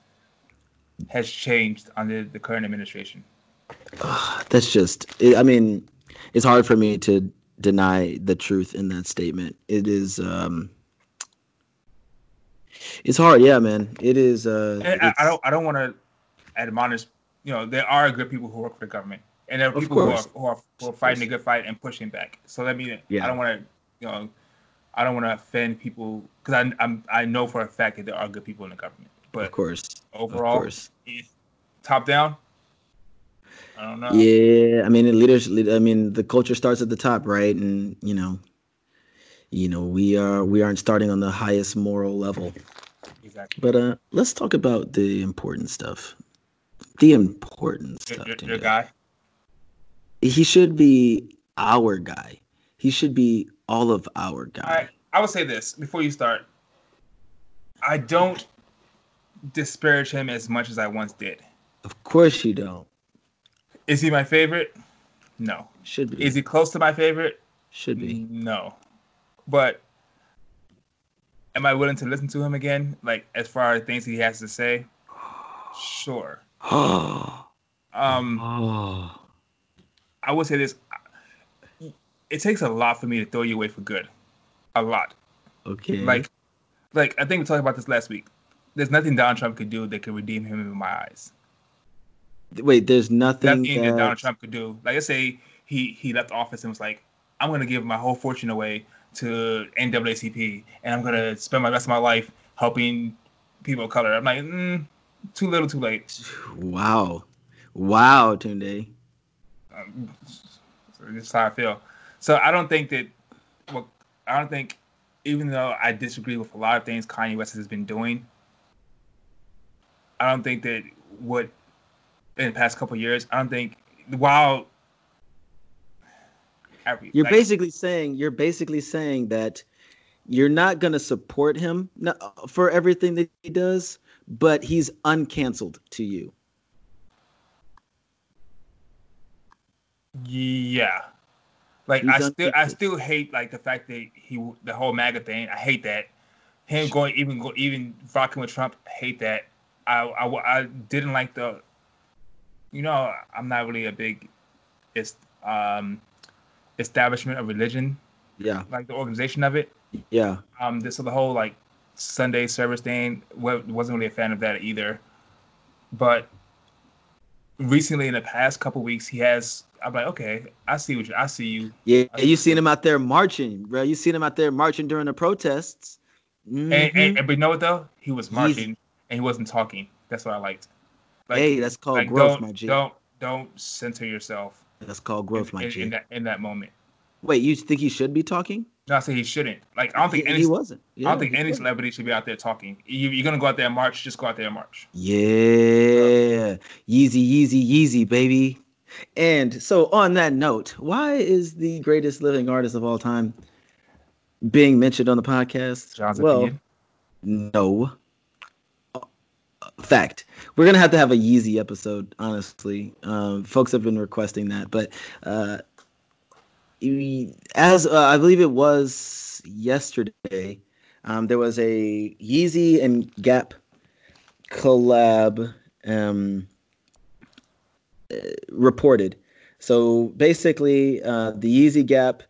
has changed under the current administration. That's just it, i mean it's hard for me to deny the truth in that statement it is um it's hard yeah man it is uh I, I don't I don't want to admonish. You know, there are good people who work for the government, and there are people who are, who are who are fighting a good fight and pushing back. So let me. Yeah. I don't want to. You know, I don't want to offend people because I I'm I know for a fact that there are good people in the government, but of course. overall, of course. top down, I don't know. yeah i mean in leadership i mean the culture starts at the top right? And you know you know we are we aren't starting on the highest moral level. Exactly. but uh let's talk about the important stuff. The important stuff your, your guy. he should be our guy. He should be all of our guy I I would say this before you start. I don't disparage him as much as I once did. of course you don't Is he my favorite? No. should be Is he close to my favorite? should be No. But am I willing to listen to him again? Like as far as things he has to say? Sure. Um oh I would say this it takes a lot for me to throw you away for good. A lot. okay Like like I think we talked about this last week. There's nothing Donald Trump could do that could redeem him in my eyes. wait there's nothing, Nothing that Donald Trump could do. Like let's say he he left office and was like, I'm gonna give my whole fortune away to NAACP and I'm gonna spend my rest of my life helping people of color. I'm like, mm, too little, too late. wow wow tunde Um, so this is how I feel. So I don't think that. Well, I don't think, even though I disagree with a lot of things Kanye West has been doing, I don't think that what in the past couple of years, I don't think while. every- You're like, basically saying you're basically saying that you're not going to support him for everything that he does, but he's uncanceled to you. Yeah. Like He's I still I still hate like the fact that he the whole MAGA thing. I hate that. Him going even go even rocking with Trump. I hate that. I, I I didn't like the. You know I'm not really a big, it's um, establishment of religion Yeah, like the organization of it. yeah. Um, this so the whole like Sunday service thing wasn't really a fan of that either. But recently, in the past couple weeks, he has. I'm like, okay, I see what you, I see you. Yeah, you seen him out there marching, bro. You seen him out there marching during the protests. And, Mhm. and, and but you know what though? He was He's- marching and he wasn't talking. That's what I liked. Like, hey, that's called like growth, my G. don't don't censor yourself That's called growth, in, my in, G. in that in that moment. Wait, you think he should be talking? I say he shouldn't. Like I don't think he, any. he wasn't. I don't think any wasn't. celebrity should be out there talking. You, you're gonna go out there and march. Just go out there and march. Yeah, Yeezy, Yeezy, Yeezy, baby. And so, on that note, why is the greatest living artist of all time being mentioned on the podcast? John's well, opinion. no. Uh, Fact. We're gonna have to have a Yeezy episode. Honestly, um, folks have been requesting that, but uh, as uh, I believe it was yesterday, um, there was a Yeezy and Gap collab um, uh, reported. So basically, uh, the Yeezy Gap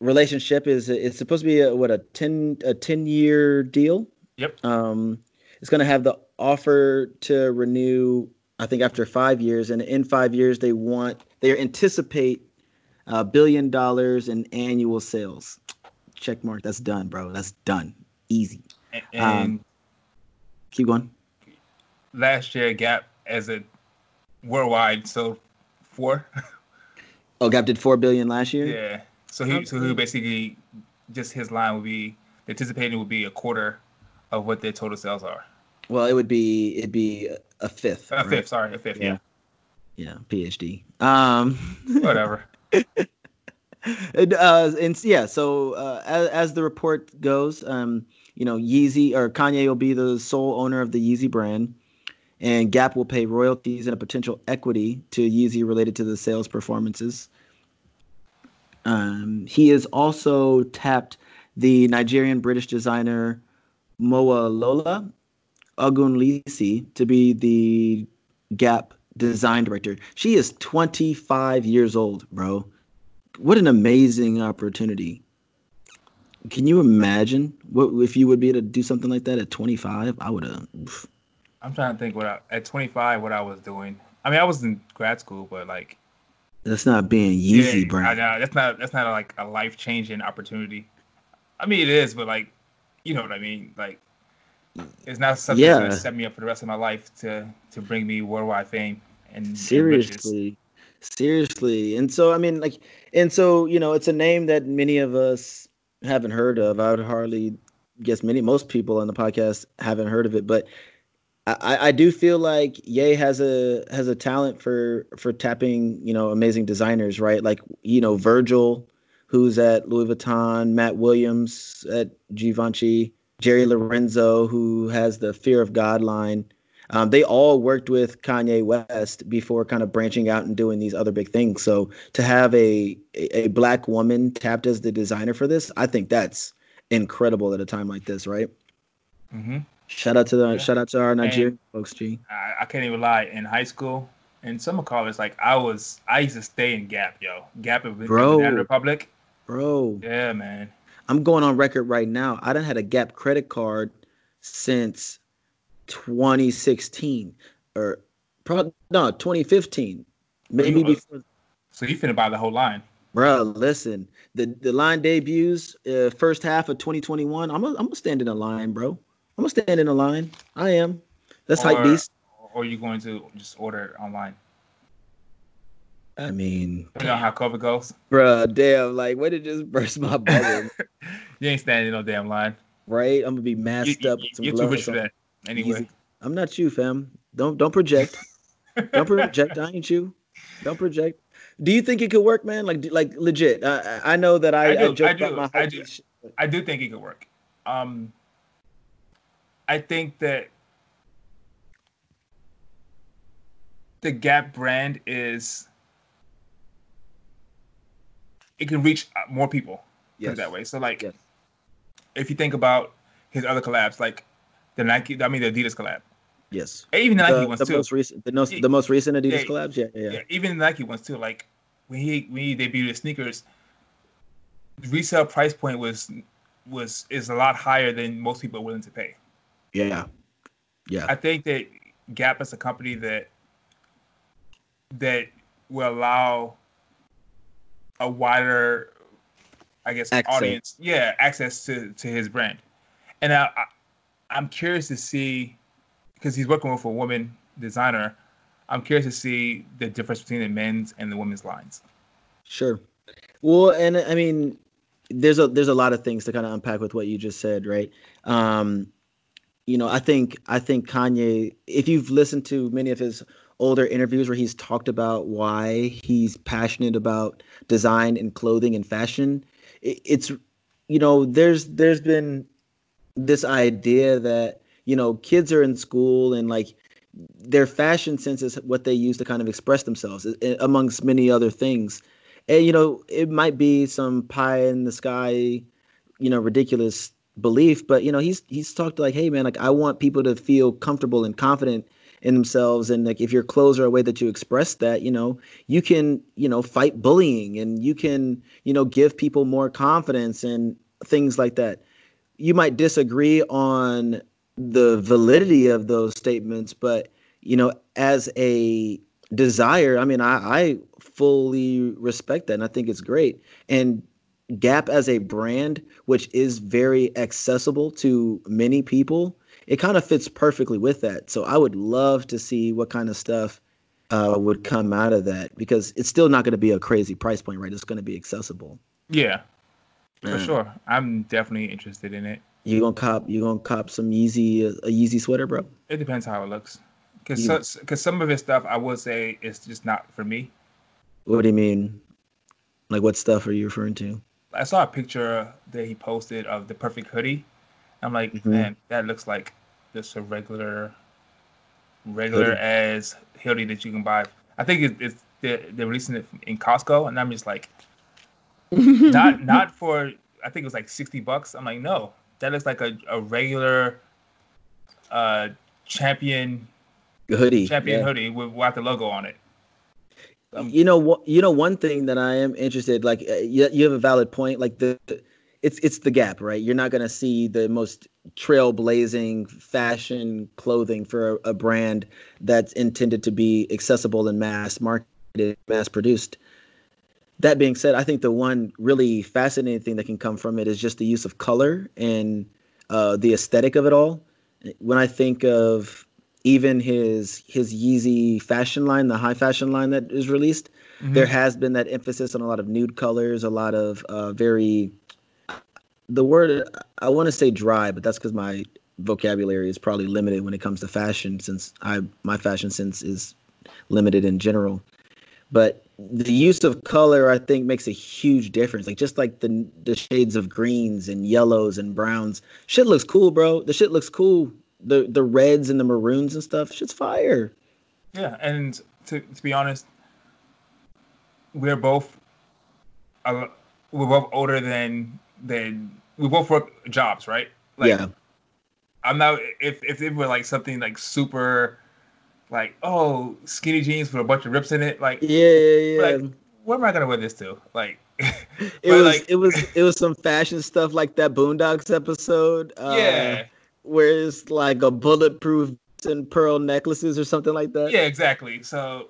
relationship is it's supposed to be a, what a ten a ten year deal. Yep. Um, it's going to have the offer to renew. I think after five years, and in five years, they want they anticipate a billion dollars in annual sales. Check mark. That's done, bro. That's done. Easy. And, Um, Keep going. last year, Gap as a worldwide sold four. Oh, Gap did four billion last year. yeah. So he so he basically just his line would be anticipating would be a quarter of what their total sales are. Well, it would be it'd be a fifth. A right? fifth, sorry, a fifth. Yeah. Yeah, PhD. Um, Whatever. And, uh, and yeah, so uh, as, as the report goes, um, you know, Yeezy or Kanye will be the sole owner of the Yeezy brand, and Gap will pay royalties and a potential equity to Yeezy related to the sales performances. Um, he has also tapped the Nigerian British designer Moa Lola Ogunlisi to be the Gap design director. She is 25 years old, bro. What an amazing opportunity. Can you imagine what if you would be able to do something like that at 25? I would have. I'm trying to think what I, at 25 what I was doing. I mean, I was in grad school, but like That's not being Yeezy, yeah, bro. I know that's not that's not like a life changing opportunity. I mean, it is, but like, you know what I mean. Like, it's not something that's gonna set me up for the rest of my life to to bring me worldwide fame and and. Seriously. Seriously. And so I mean like and so, you know, it's a name that many of us haven't heard of. I would hardly guess many most people on the podcast haven't heard of it, but I, I do feel like Ye has a has a talent for for tapping, you know, amazing designers, right? Like, you know, Virgil, who's at Louis Vuitton, Matt Williams at Givenchy, Jerry Lorenzo, who has the Fear of God line. Um, they all worked with Kanye West before kind of branching out and doing these other big things. So to have a a black woman tapped as the designer for this, I think that's incredible at a time like this, right? hmm Shout out to the Yeah. shout out to our Nigerian folks, G. I, I can't even lie. In high school, in summer college, like I was, I used to stay in Gap, yo. Gap in Bro. Banana Republic. Bro, Yeah, man. I'm going on record right now. I done had a Gap credit card since 2016 or probably no 2015, maybe You, before. So you finna buy the whole line. Bro, listen, the the line debuts uh, first half of 2021. I'm gonna I'm gonna stand in a line, bro. I'm gonna stand in a line. I am. That's hype Or- beast. Or you going to just order online? I mean, You know how COVID goes. bro, damn, like way to just burst my bubble, You ain't standing no damn line. right? I'm gonna be You, masked you, up with some you're too rich for that. Anyway, Easy. I'm not you, fam. Don't don't project. don't project. I ain't you. Don't project. Do you think it could work, man? Like like legit. I I I know that I I I, do, joke I do, about my I do. I do think it could work. Um, I think that the Gap brand is it can reach more people. Yes. that way. So like, Yes. if you think about his other collabs, like the Nike, I mean the Adidas collab, Yes. and even the Nike The, ones the too. most recent, the, most, the most recent Adidas Yeah, collabs. Yeah, yeah. yeah, even the Nike ones too. Like when he when he debuted his sneakers, the resale price point was was is a lot higher than most people are willing to pay. Yeah. Yeah. I think that Gap is a company that that will allow a wider, I guess, Access. audience, yeah, access to to his brand. And I, I I'm curious to see because he's working with a woman designer. I'm curious to see the difference between the men's and the women's lines. Sure. Well, and I mean, there's a there's a lot of things to kind of unpack with what you just said, right? Um, you know, I think I think Kanye, if you've listened to many of his older interviews where he's talked about why he's passionate about design and clothing and fashion, it, it's you know, there's there's been this idea that you know kids are in school and like their fashion sense is what they use to kind of express themselves amongst many other things. And you know it might be some pie in the sky you know ridiculous belief but you know he's he's talked like hey man like i want people to feel comfortable and confident in themselves and like if your clothes are a way that you express that you know you can you know fight bullying and you can you know give people more confidence and things like that you might disagree on the validity of those statements but you know as a desire i mean i i fully respect that and I think it's great. And Gap as a brand, which is very accessible to many people, it kind of fits perfectly with that. So I would love to see what kind of stuff uh, would come out of that because it's still not going to be a crazy price point, right? It's going to be accessible. Yeah, for sure. I'm definitely interested in it. You gonna cop? You gonna cop some Yeezy a Yeezy sweater, bro? It depends how it looks. Because because some of his stuff I would say is just not for me. What do you mean? Like what stuff are you referring to? I saw a picture that he posted of the perfect hoodie. I'm like, mm-hmm. man, that looks like just a regular, regular as hoodie that you can buy. I think it's, it's they're, they're releasing it in Costco, and I'm just like, not not for. I think it was like sixty bucks. I'm like, no, that looks like a, a regular, uh, champion hoodie, champion yeah. hoodie with, with the logo on it. Um, you know what? You know one thing that I am interested. Like uh, you, you have a valid point. Like the, it's it's the gap, right? You're not gonna see the most trailblazing fashion clothing for a, a brand that's intended to be accessible and mass marketed, mass produced. That being said, I think the one really fascinating thing that can come from it is just the use of color and uh, the aesthetic of it all. When I think of even his his Yeezy fashion line, the high fashion line that is released, mm-hmm. there has been that emphasis on a lot of nude colors, a lot of uh, very the word I want to say dry, but that's because my vocabulary is probably limited when it comes to fashion, since I my fashion sense is limited in general. But the use of color, I think, makes a huge difference. Like just like the the shades of greens and yellows and browns, shit looks cool, bro. The shit looks cool the the reds and the maroons and stuff. Shit's fire. Yeah, and to to be honest, we're both uh, we're both older than than we both work jobs, right? Like, yeah. I'm not if if it were like something like super like oh skinny jeans with a bunch of rips in it, like yeah, yeah, yeah. Like, where am I gonna wear this to? Like it was like, it was it was some fashion stuff like that Boondocks episode. Uh, yeah where it's like a bulletproof and pearl necklaces or something like that. Yeah, exactly. So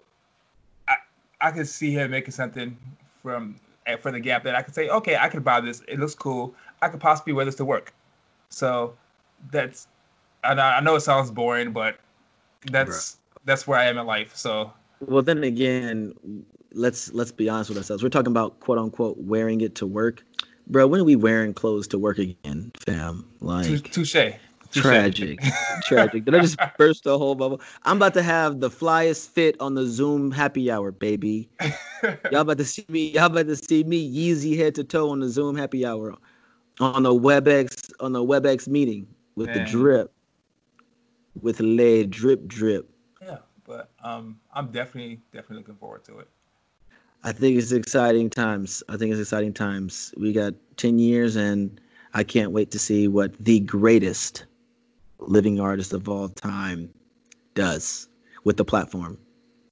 I I could see him making something from eh, for the gap that I could say, okay, I could buy this. It looks cool. I could possibly wear this to work. So that's I know, I know it sounds boring, but that's that's where I am in life. So well, then again, let's let's be honest with ourselves. We're talking about quote unquote wearing it to work, bro. When are we wearing clothes to work again, fam? Like touche. Tragic. Tragic. Did I just burst the whole bubble? I'm about to have the flyest fit on the Zoom happy hour, baby. y'all about to see me, y'all about to see me Yeezy head to toe on the Zoom happy hour on the WebEx on the WebEx meeting with Man. the drip. With lead drip drip. Yeah, but um I'm definitely definitely looking forward to it. I think it's exciting times. I think it's exciting times. We got 10 years and I can't wait to see what the greatest living artist of all time does with the platform.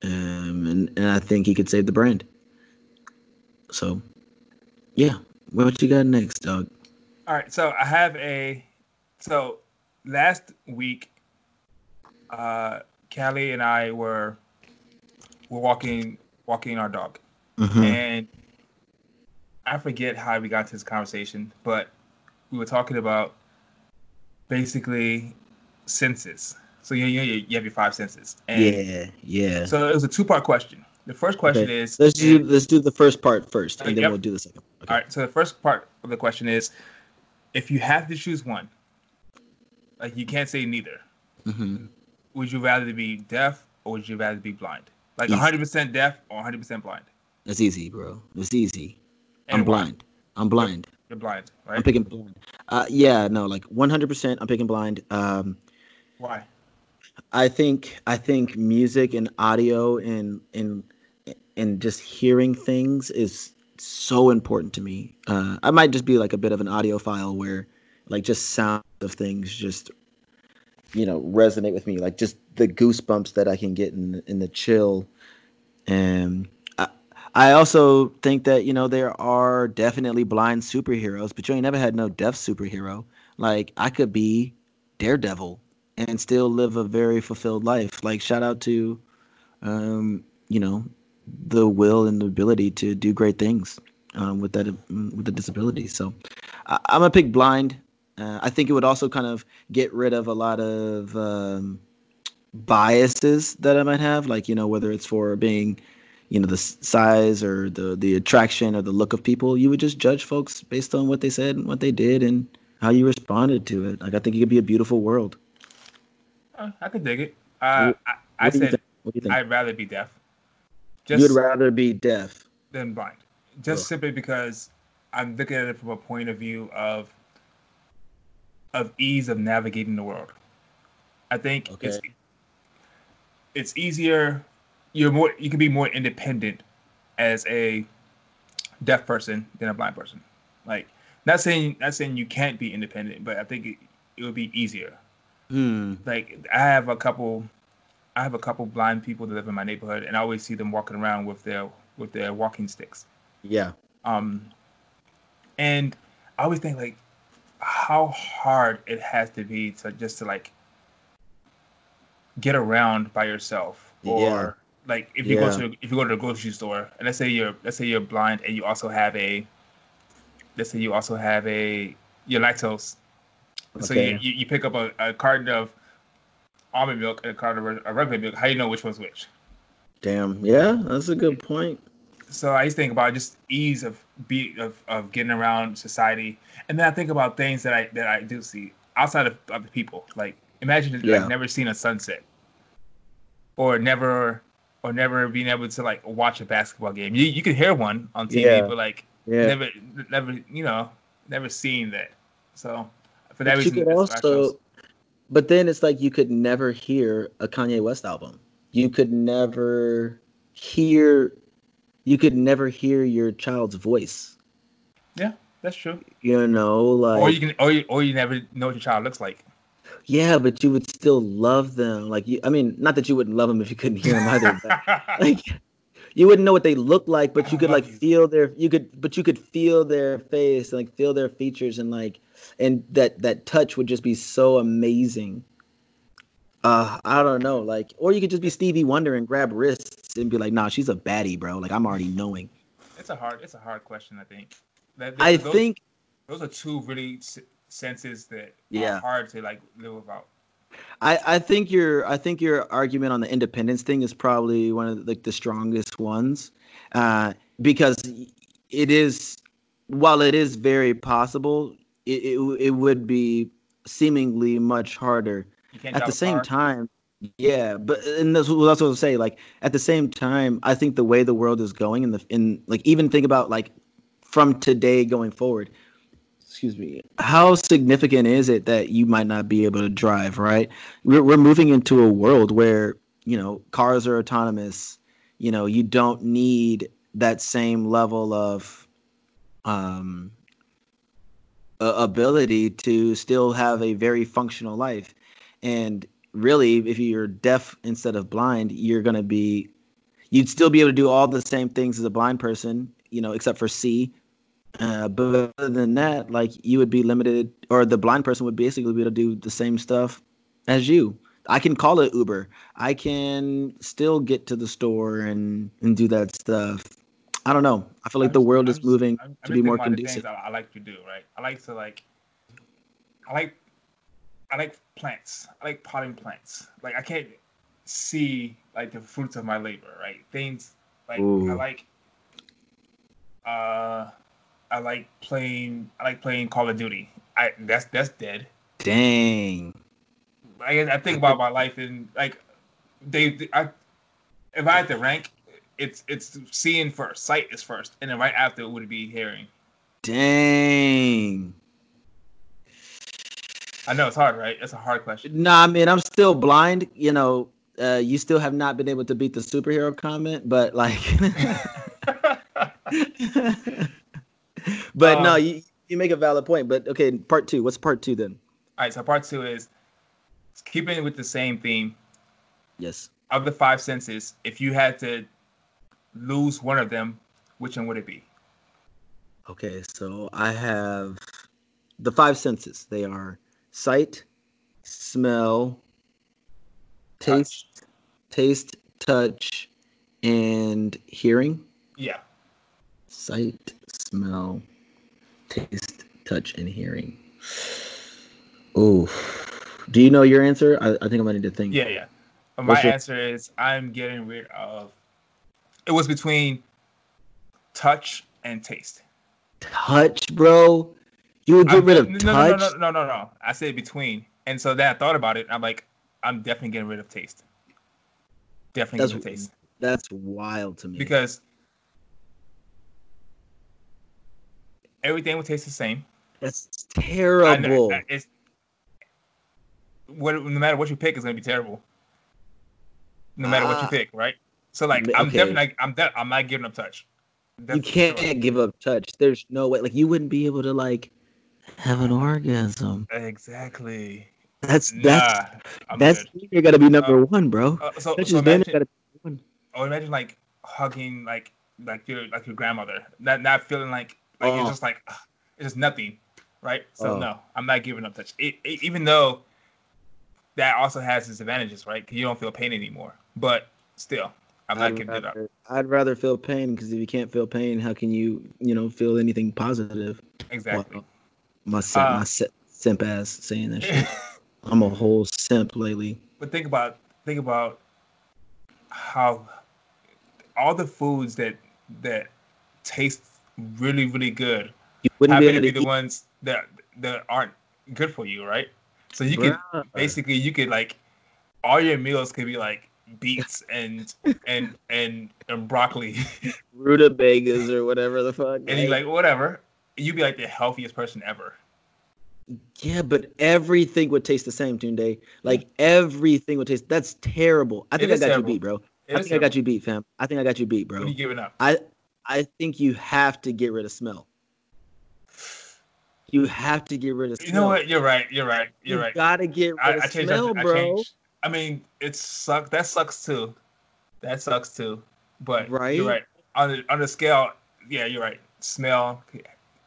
Um, and, and I think he could save the brand. So, yeah. What you got next, dog? All right. So I have a. So last week, uh, Callie and I were were walking walking our dog, mm-hmm. and I forget how we got to this conversation, but we were talking about basically senses. So you, you, you have your five senses. And yeah, yeah. So it was a two part question. The first question okay. is let's do let's do the first part first, and then yep. we'll do the second. Okay. All right. So the first part of the question is, if you have to choose one, like you can't say neither. Mm-hmm. Would you rather be deaf or would you rather be blind? Like Easy. 100% deaf or 100% blind? That's easy, bro. It's easy. And I'm why? blind. I'm blind. You're blind, right? I'm picking blind. Uh, yeah, no, like 100%. I'm picking blind. Um, Why? I think I think music and audio and and and just hearing things is so important to me. Uh, I might just be like a bit of an audiophile where like just sound of things just you know resonate with me like just the goosebumps that I can get in in the chill and I, I also think that you know there are definitely blind superheroes but you ain't never had no deaf superhero like I could be Daredevil and still live a very fulfilled life. Like shout out to, um, you know, the will and the ability to do great things um, with that with the disability. So I, I'm gonna pick blind. Uh, I think it would also kind of get rid of a lot of um, biases that I might have, like you know whether it's for being, you know, the size or the the attraction or the look of people. You would just judge folks based on what they said and what they did and how you responded to it. Like I think it could be a beautiful world. Uh, I could dig it. Uh, I, I What said think? What do you think? I'd rather be deaf. You'd rather be deaf. than blind. Just simply because I'm looking at it from a point of view of of ease of navigating the world. I think it's it's easier. You're more. You can be more independent as a deaf person than a blind person. Like not saying not saying you can't be independent, but I think it, it would be easier. Hmm. Like I have a couple. I have a couple blind people that live in my neighborhood, and I always see them walking around with their with their walking sticks. Yeah. Um, and I always think like how hard it has to be to just to like get around by yourself, or Yeah. like if you go to if you go to the grocery store, and let's say you're let's say you're blind and you also have a let's say you also have a you're lactose, so you, you you pick up a, a carton of almond milk and a carton of of uh, regular milk. How do you know which one's which? Damn. Yeah, that's a good point. so I to think about just ease of be of, of getting around society, and then I think about things that I that I do see outside of other people. Like imagine if, Yeah. like never seen a sunset, or never or never being able to like watch a basketball game. You you can hear one on TV, Yeah. but like Yeah. never never you know never seen that. So for that But you could also, but then it's like you could never hear a Kanye West album. You could never hear, you could never hear your child's voice. Yeah, that's true. You know, like or you can or you, or you never know what your child looks like. yeah, but you would still love them. Like you, I mean, not that you wouldn't love them if you couldn't hear them either. but, like you wouldn't know what they look like, but you could like you. feel their you could but you could feel their face and like feel their features and like and that that touch would just be so amazing. Uh I don't know, like or you could just be Stevie Wonder and grab wrists and be like, nah, she's a baddie, bro. Like I'm already knowing. it's a hard it's a hard question. I think. That, I those- think those are two really senses that Yeah. are hard to like live without. I, I think your I think your argument on the independence thing is probably one of the, like the strongest ones, uh, because it is while it is very possible, it, it it would be seemingly much harder. At the same car. time, yeah, but and that's what I was going to say. Like at the same time, I think the way the world is going, and the in like even think about like from today going forward excuse me how significant is it that you might not be able to drive right? We're, we're moving into a world where you know cars are autonomous. You know you don't need that same level of um ability to still have a very functional life. And really if you're deaf instead of blind you're going to be you'd still be able to do all the same things as a blind person you know except for see uh, but other than that, like you would be limited, or the blind person would basically be able to do the same stuff as you. I can call it Uber. I can still get to the store and and do that stuff. I don't know. I feel like I'm the world is moving I'm- I'm to be more thinking about the conducive. I, I like to do, right? I like to like, I like, I like plants. I like potting plants. Like I can't see like the fruits of my labor, right? Things like I like, uh, I like playing. I like playing Call of Duty. I that's that's dead. Dang. I I think about my life and like they, they I if I had to rank, it's it's seeing first, sight is first, and then right after it would be hearing. Dang. I know it's hard, right? It's a hard question. Nah, I mean, I'm still blind. You know, uh, you still have not been able to beat the superhero comment, but like, but no, Um, you, you make a valid point. But okay, part two. What's part two then? All right, so part two is keeping it with the same theme Yes. of the five senses. If you had to lose one of them, which one would it be? Okay, so I have the five senses. They are sight, smell, taste, taste, touch, and hearing. Yeah. Sight, smell, taste, touch, and hearing. Oh, do you know your answer? I, I think I might need to think. Yeah, yeah. My your- answer is I'm getting rid of. It was between touch and taste. Touch, bro. You would get I'm- rid of no, touch. No, no, no, no, no, no. I said between, and so then I thought about it. I'm like, I'm definitely getting rid of taste. Definitely That's getting rid of taste That's wild to me. because everything will taste the same. that's know- terrible. It's what, no matter what you pick, it's gonna be terrible. No matter what you Ah. pick, right? So like, I'm okay. definitely, like, I'm, de- I'm not giving up touch. you can't sure. give up touch. There's no way. Like you wouldn't be able to like have an orgasm. Exactly. That's Nah, that's I'm that's good. you gotta be number Uh, one, bro. Uh, so, Touch so imagine, one. or imagine like hugging like like your like your grandmother, not not feeling like like Oh. it's just like it's just nothing, right? So Oh. no, I'm not giving up touch. It, it- even though that also has its advantages, right? Cause you don't feel pain anymore, but still, I'm not I'd giving it up. rather, I'd rather feel pain because if you can't feel pain, how can you you know feel anything positive? Exactly. Wow. My simp, Uh, my si- simp ass saying that shit. I'm a whole simp lately. but think about think about how all the foods that that taste really really good You wouldn't happen be to be to the eat- ones that that aren't good for you, right? So you could Bruh. basically you could like all your meals could be like beets and and and and broccoli, rutabagas or whatever the fuck. and you're like whatever. You'd be like the healthiest person ever. Yeah, but everything would taste the same, Tunde. Like everything would taste. That's terrible. I think I got terrible. you beat, bro. It I think I got you beat, fam. I think I got you beat, What bro. are you giving up? I I think you have to get rid of smell. You have to get rid of smell. You know what? You're right. You're right. You're you right. gotta get rid I, of I changed. smell, I, I bro. changed. I mean, it sucks. That sucks too. That sucks too. But Right? you're right. On the on the scale, yeah, you're right. Smell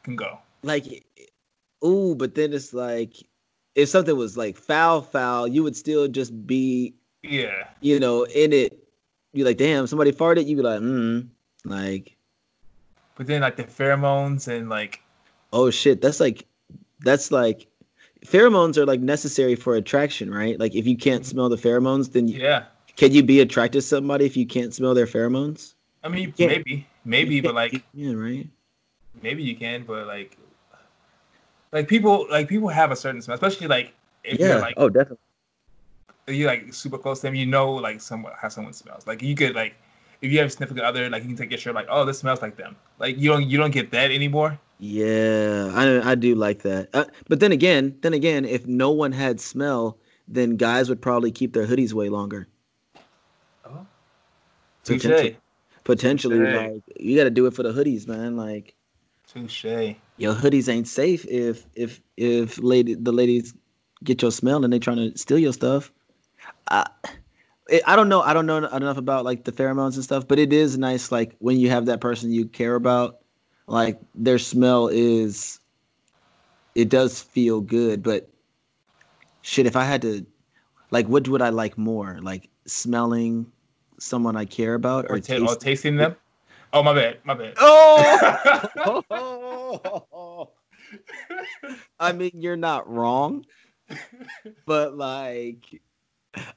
can go. Like, ooh, but then it's like, if something was like foul, foul, you would still just be, Yeah. you know, in it. You're like, damn, somebody farted. You'd be like, mm, like, But then like the pheromones and like oh shit, that's like, that's like, pheromones are like necessary for attraction, right? Like, if you can't mm-hmm. smell the pheromones, then you, yeah. can you be attracted to somebody if you can't smell their pheromones? I mean, maybe, maybe, but like yeah, right. maybe you can, but like, like people, like people have a certain smell, especially like if yeah. you're like oh, definitely. you're like super close to them, you know like some how someone smells. Like you could like if you have a significant other, like you can take your shirt, like oh this smells like them. Like you don't you don't get that anymore. Yeah, I I do like that. Uh, but then again, then again, if no one had smell, then guys would probably keep their hoodies way longer. Oh, Potentially, touche, potentially Touche. like you got to do it for the hoodies, man. Like touche. your hoodies ain't safe if if if lady the ladies get your smell and they trying to steal your stuff. I it, I don't know. I don't know enough about like the pheromones and stuff, but it is nice like when you have that person you care about, like their smell is it does feel good, but shit if I had to like what would I like more? Like smelling someone I care about Or, or, ta- or tasting them. Oh my bad, my bad. Oh! I mean, you're not wrong, but like,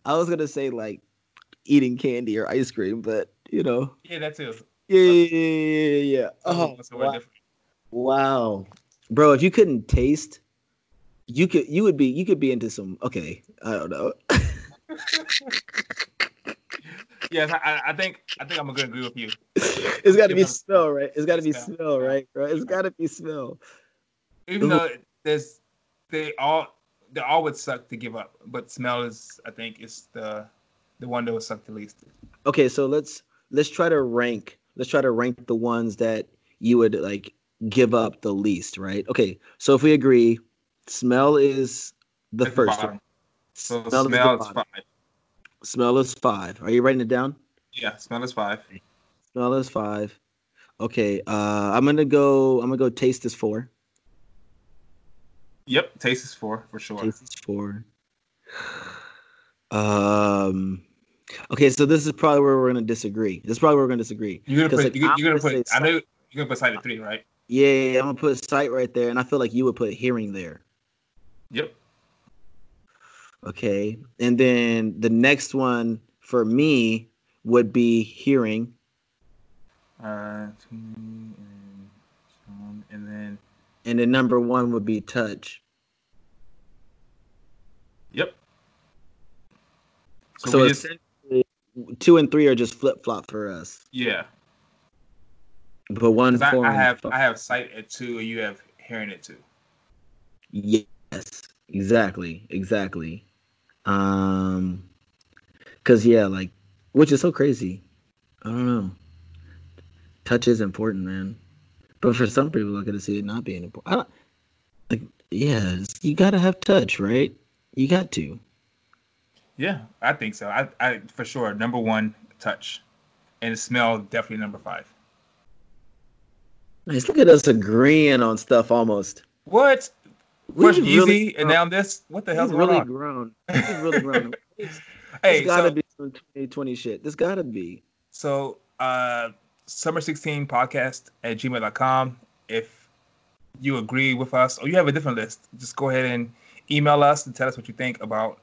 I was gonna say like eating candy or ice cream, but you know, yeah, that too. yeah, yeah, yeah, yeah. yeah. Oh, wow. Wow, bro! If you couldn't taste, you could you would be you could be into some. Okay, I don't know. yes, I, I think I think I'm gonna agree with you. It's got to be smell, right? It's got to be smell, right? Right? It's got to be smell. Even though there's they all they all would suck to give up, but smell is I think is the the one that would suck the least. Okay, so let's let's try to rank. Let's try to rank the ones that you would like give up the least, right? Okay, so if we agree, smell is the first bottom. one. So Smell is smell is bottom. five. Smell is five. Are you writing it down? Yeah, smell is five. Smell is five. Okay, uh, I'm gonna go. I'm gonna go. Taste is four. Yep, taste is four for sure. Taste is four. Um. Okay, so this is probably where we're gonna disagree. This is probably where we're gonna disagree. You're gonna put like, you, I'm you're gonna gonna put I know you're gonna put side at three, right? Yeah, yeah, I'm gonna put sight right there, and I feel like you would put hearing there. Yep. Okay, and then the next one for me would be hearing. Uh, and then and then number one would be touch. yep. So, So, it's just two and three are just flip flop for us. yeah. But one I, four, I have I have sight at two, and you have hearing at two. Yes, exactly, exactly. Um, cause yeah, like, which is so crazy. I don't know. Touch is important, man. But for some people, I could see it not being important. I don't, like, yeah, it's- you gotta have touch, right? You got to. Yeah, I think so. I, I for sure number one touch, and smell definitely number five. Nice. Look at us agreeing on stuff almost. What? We've really easy, and now this. What the hell's really on? grown. He's really grown. It's, Hey, it's gotta so, be some 2020 shit. This gotta be. so uh, summer sixteen podcast at gmail.com. If you agree with us or you have a different list, just go ahead and email us and tell us what you think about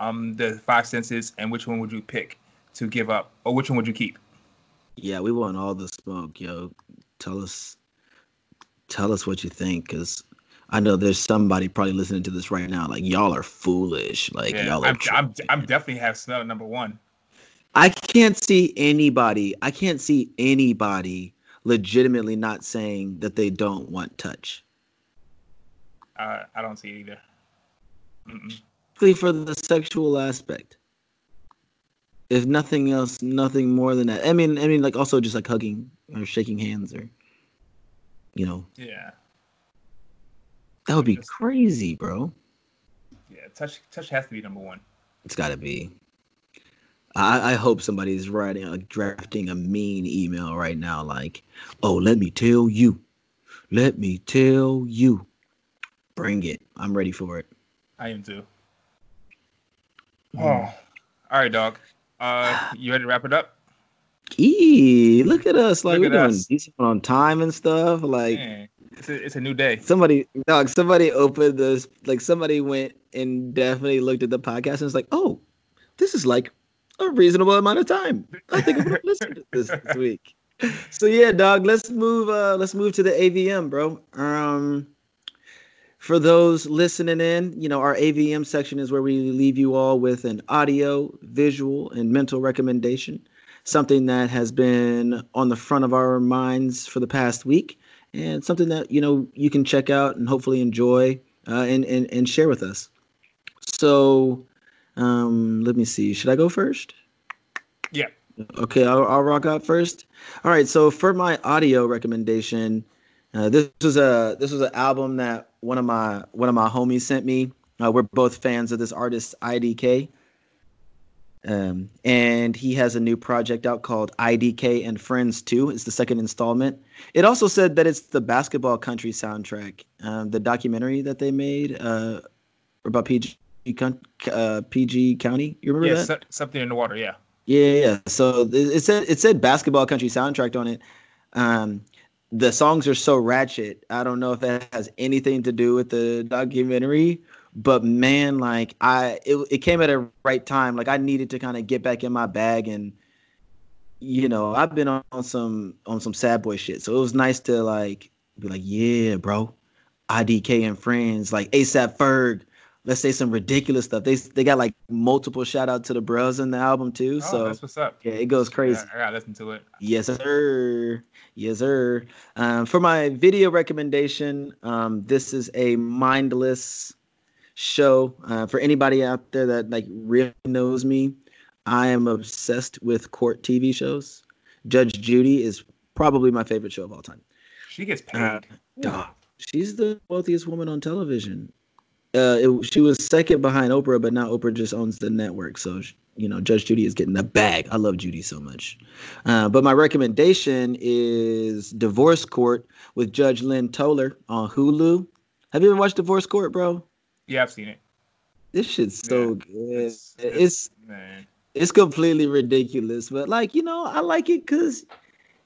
um the five senses and which one would you pick to give up or which one would you keep. Yeah, we want all the smoke, yo. Tell us, tell us what you think, cause I know there's somebody probably listening to this right now. Like y'all are foolish. Like Yeah, y'all are. I'm, I'm. I'm definitely have smell number one. I can't see anybody. I can't see anybody legitimately not saying that they don't want touch. Uh, I don't see it either. Mm-mm. For the sexual aspect. If nothing else, nothing more than that. I mean, I mean, like also just like hugging or shaking hands or, you know, Yeah, that would be Just- crazy, bro. yeah. Touch, touch has to be number one. It's got to be. I, I hope somebody's writing, like drafting a mean email right now, like, "Oh, let me tell you, let me tell you." Bring it. I'm ready for it. I am too. Mm. Oh, all right, dog. Uh, you ready to wrap it up? Eee, look at us, like Look we're doing us. decent on time and stuff. Like Man, it's a, it's a new day. somebody, dog, somebody opened this, like somebody went and definitely looked at the podcast and was like, "Oh, this is like a reasonable amount of time. I think I'm gonna listen to this this week." So yeah, dog, let's move. Uh, let's move to the AVM, bro. Um, for those listening in, you know, our AVM section is where we leave you all with an audio, visual, and mental recommendation. Something that has been on the front of our minds for the past week, and something that you know you can check out and hopefully enjoy uh, and, and and share with us. So, um, let me see. Should I go first? Yeah. Okay, I'll, I'll rock out first. All right. So for my audio recommendation, uh, this was a this was an album that one of my one of my homies sent me. Uh, we're both fans of this artist IDK, um, and he has a new project out called IDK and Friends Two. It's the second installment. It also said that it's the Basketball Country soundtrack, um, the documentary that they made uh, about PG uh, PG County. You remember Yeah, that? something in the water. Yeah. Yeah, yeah. So it said it said basketball country soundtrack on it. Um, the songs are so ratchet. I don't know if that has anything to do with the documentary, but man, like I, it, it came at a right time. Like I needed to kind of get back in my bag, and you know, I've been on, on some on some sad boy shit. So it was nice to like Be like, yeah, bro, IDK and friends, like ASAP Ferg. Let's say some ridiculous stuff. They they got like multiple shout out to the bros in the album too. Oh, so that's what's up. yeah, it goes crazy. Yeah, I gotta listen to it. Yes, sir. Yes, sir. Um, for my video recommendation, um, this is a mindless show. Uh, for anybody out there that like really knows me, I am obsessed with court TV shows. Judge Judy is probably my favorite show of all time. She gets paid. Uh, she's the wealthiest woman on television. Uh, it, she was second behind Oprah, but now Oprah just owns the network. So, you know, Judge Judy is getting the bag. I love Judy so much. Uh, but my recommendation is Divorce Court with Judge Lynn Toler on Hulu. Have you ever watched Divorce Court, bro? yeah, I've seen it. This shit's so Yeah. good. It's, It's man. it's completely ridiculous, but like you know, I like it because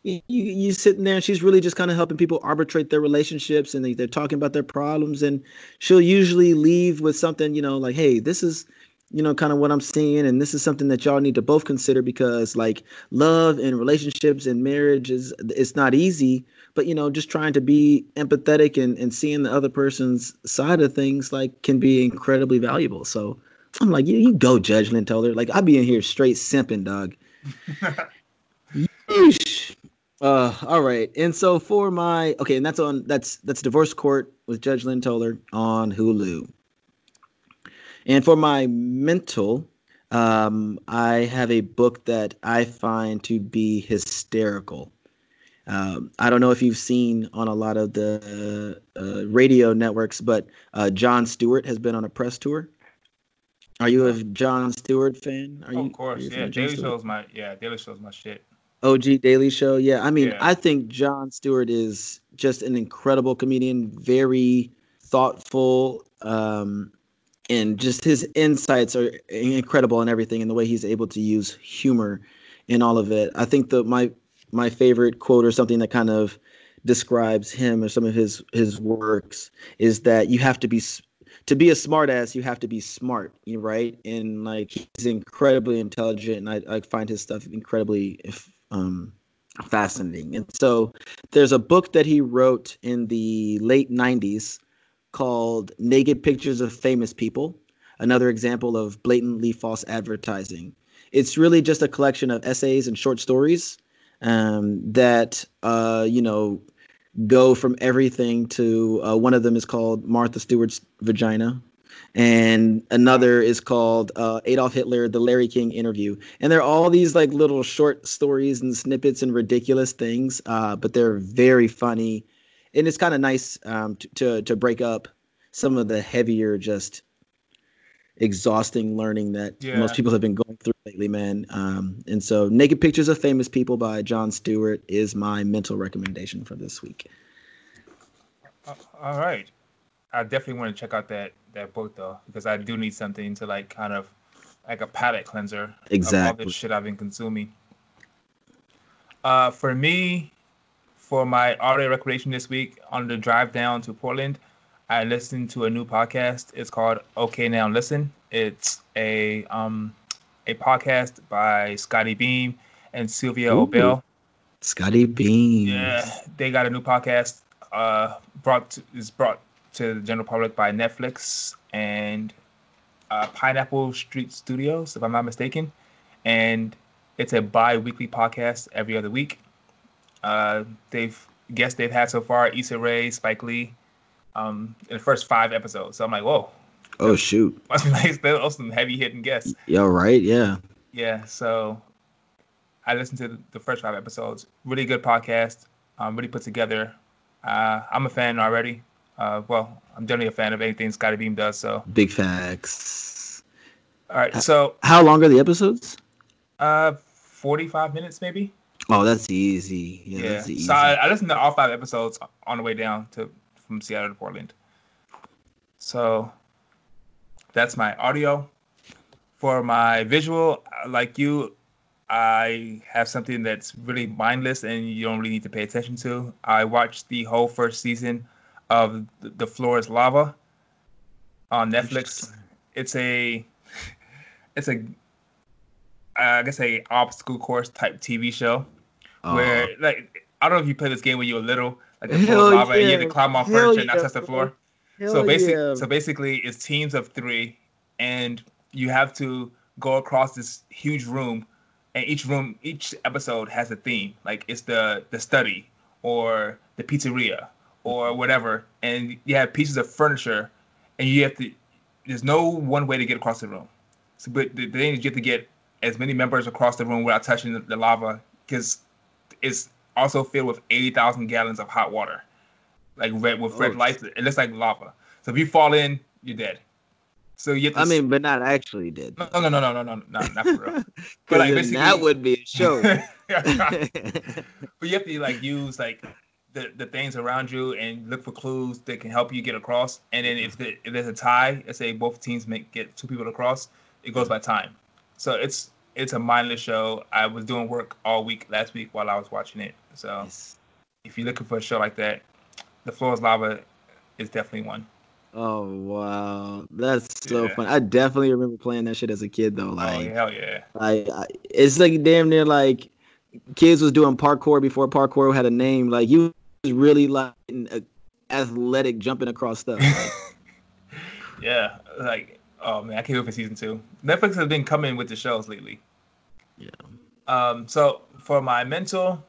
you, you sitting there and she's really just kind of helping people arbitrate their relationships and they, they're talking about their problems and she'll usually leave with something you know like hey this is you know kind of what i'm seeing and this is something that y'all need to both consider because like love and relationships and marriage is it's not easy but you know just trying to be empathetic and, and seeing the other person's side of things like can be incredibly valuable. So i'm like you, you go judge lynn toler like i be in here straight simping dog. Yeesh. Uh, all right. And so for my okay, and that's on that's that's Divorce Court with Judge Lynn Toler on Hulu. And for my mental, um, I have a book that I find to be hysterical. Um, I don't know if you've seen on a lot of the uh, radio networks, but uh, Jon Stewart has been on a press tour. Are you a Jon Stewart fan? Are Oh, you, of course, yeah. Daily Stewart? Show's my yeah. Daily Show's my shit. OG Daily Show. Yeah, I mean, Yeah. I think Jon Stewart is just an incredible comedian, very thoughtful, um, and just his insights are incredible and everything, and the way he's able to use humor in all of it. I think the my my favorite quote or something that kind of describes him or some of his his works is that you have to be to be a smartass, you have to be smart, you right? And like he's incredibly intelligent, and I, I find his stuff incredibly um, fascinating. And so there's a book that he wrote in the late 90s called Naked Pictures of Famous People, another example of blatantly false advertising. It's really just a collection of essays and short stories um, that, uh, you know, go from everything to uh, one of them is called Martha Stewart's Vagina. And another is called uh, Adolf Hitler, the Larry King interview. And they're all these like little short stories and snippets and ridiculous things, uh, but they're very funny. And it's kind of nice um, to, to, to break up some of the heavier, just exhausting learning that Yeah. most people have been going through lately, man. Um, and so, Naked Pictures of Famous People by Jon Stewart is my mental recommendation for this week. Uh, all right. I definitely want to check out that that book though, because I do need something to like kind of like a palate cleanser of all Exactly. this shit I've been consuming. Uh, for me, for my audio recreation this week on the drive down to Portland, I listened to a new podcast. It's called Okay Now Listen. It's a um a podcast by Scottie Beam and Sylvia Ooh. Obell. Scottie Beam. Yeah, they got a new podcast. Uh, brought to, is brought to the general public by Netflix and uh, Pineapple Street Studios, if I'm not mistaken. And it's a bi-weekly podcast every other week. Uh, they've guests they've had so far: Issa Rae, Spike Lee, um, in the first five episodes. So I'm like, whoa, Oh shoot. must be nice. They're also some heavy hitting guests. Yeah, right. Yeah. Yeah, so I listened to the first five episodes. Really good podcast. Um, really put together. Uh, I'm a fan already. Uh, well, I'm generally a fan of anything Scottie Beam does. So, Big facts. all right. So, How long are the episodes? uh, 45 minutes maybe. Oh, that's easy. Yeah, Yeah. that's easy. So I, I listened to all five episodes on the way down to from Seattle to Portland. So that's my audio. For my visual, like you, I have something that's really mindless and you don't really need to pay attention to. I watched the whole first season of The Floor is Lava on Netflix. It's a it's a I guess a obstacle course type TV show Oh, where like I don't know if you played this game when you were little. like the floor is lava, yeah. and you have to climb off furniture and not touch the floor. Hell so basically, yeah. so basically, it's teams of three, and you have to go across this huge room, and each room, each episode has a theme. Like it's the the study or the pizzeria or whatever, and you have pieces of furniture, and you have to. There's no one way to get across the room. So, but the, thing is, you have to get as many members across the room without touching the, the lava, because it's also filled with eighty thousand gallons of hot water, like red with red Oh. lights. It looks like lava. So if you fall in, you're dead. So you have to. I mean, but not actually did. no, no, no, no, no, no, no, not for real. But like, basically, that would be a show. but you have to like use like the, the things around you and look for clues that can help you get across. And then if, the, if there's a tie, let's say both teams make get two people across, it goes by time. So it's it's a mindless show. I was doing work all week last week while I was watching it. So Yes. if you're looking for a show like that, The Floor is Lava is definitely one. Oh wow, that's so Yeah. fun. I definitely remember playing that shit as a kid though. oh Like, hell yeah. I, I, it's like damn near like kids was doing parkour before parkour had a name. Like you really like an, athletic jumping across stuff. Yeah. Like oh man, I can't wait for season two. Netflix has been coming with the shows lately. Yeah. Um, so for my mental,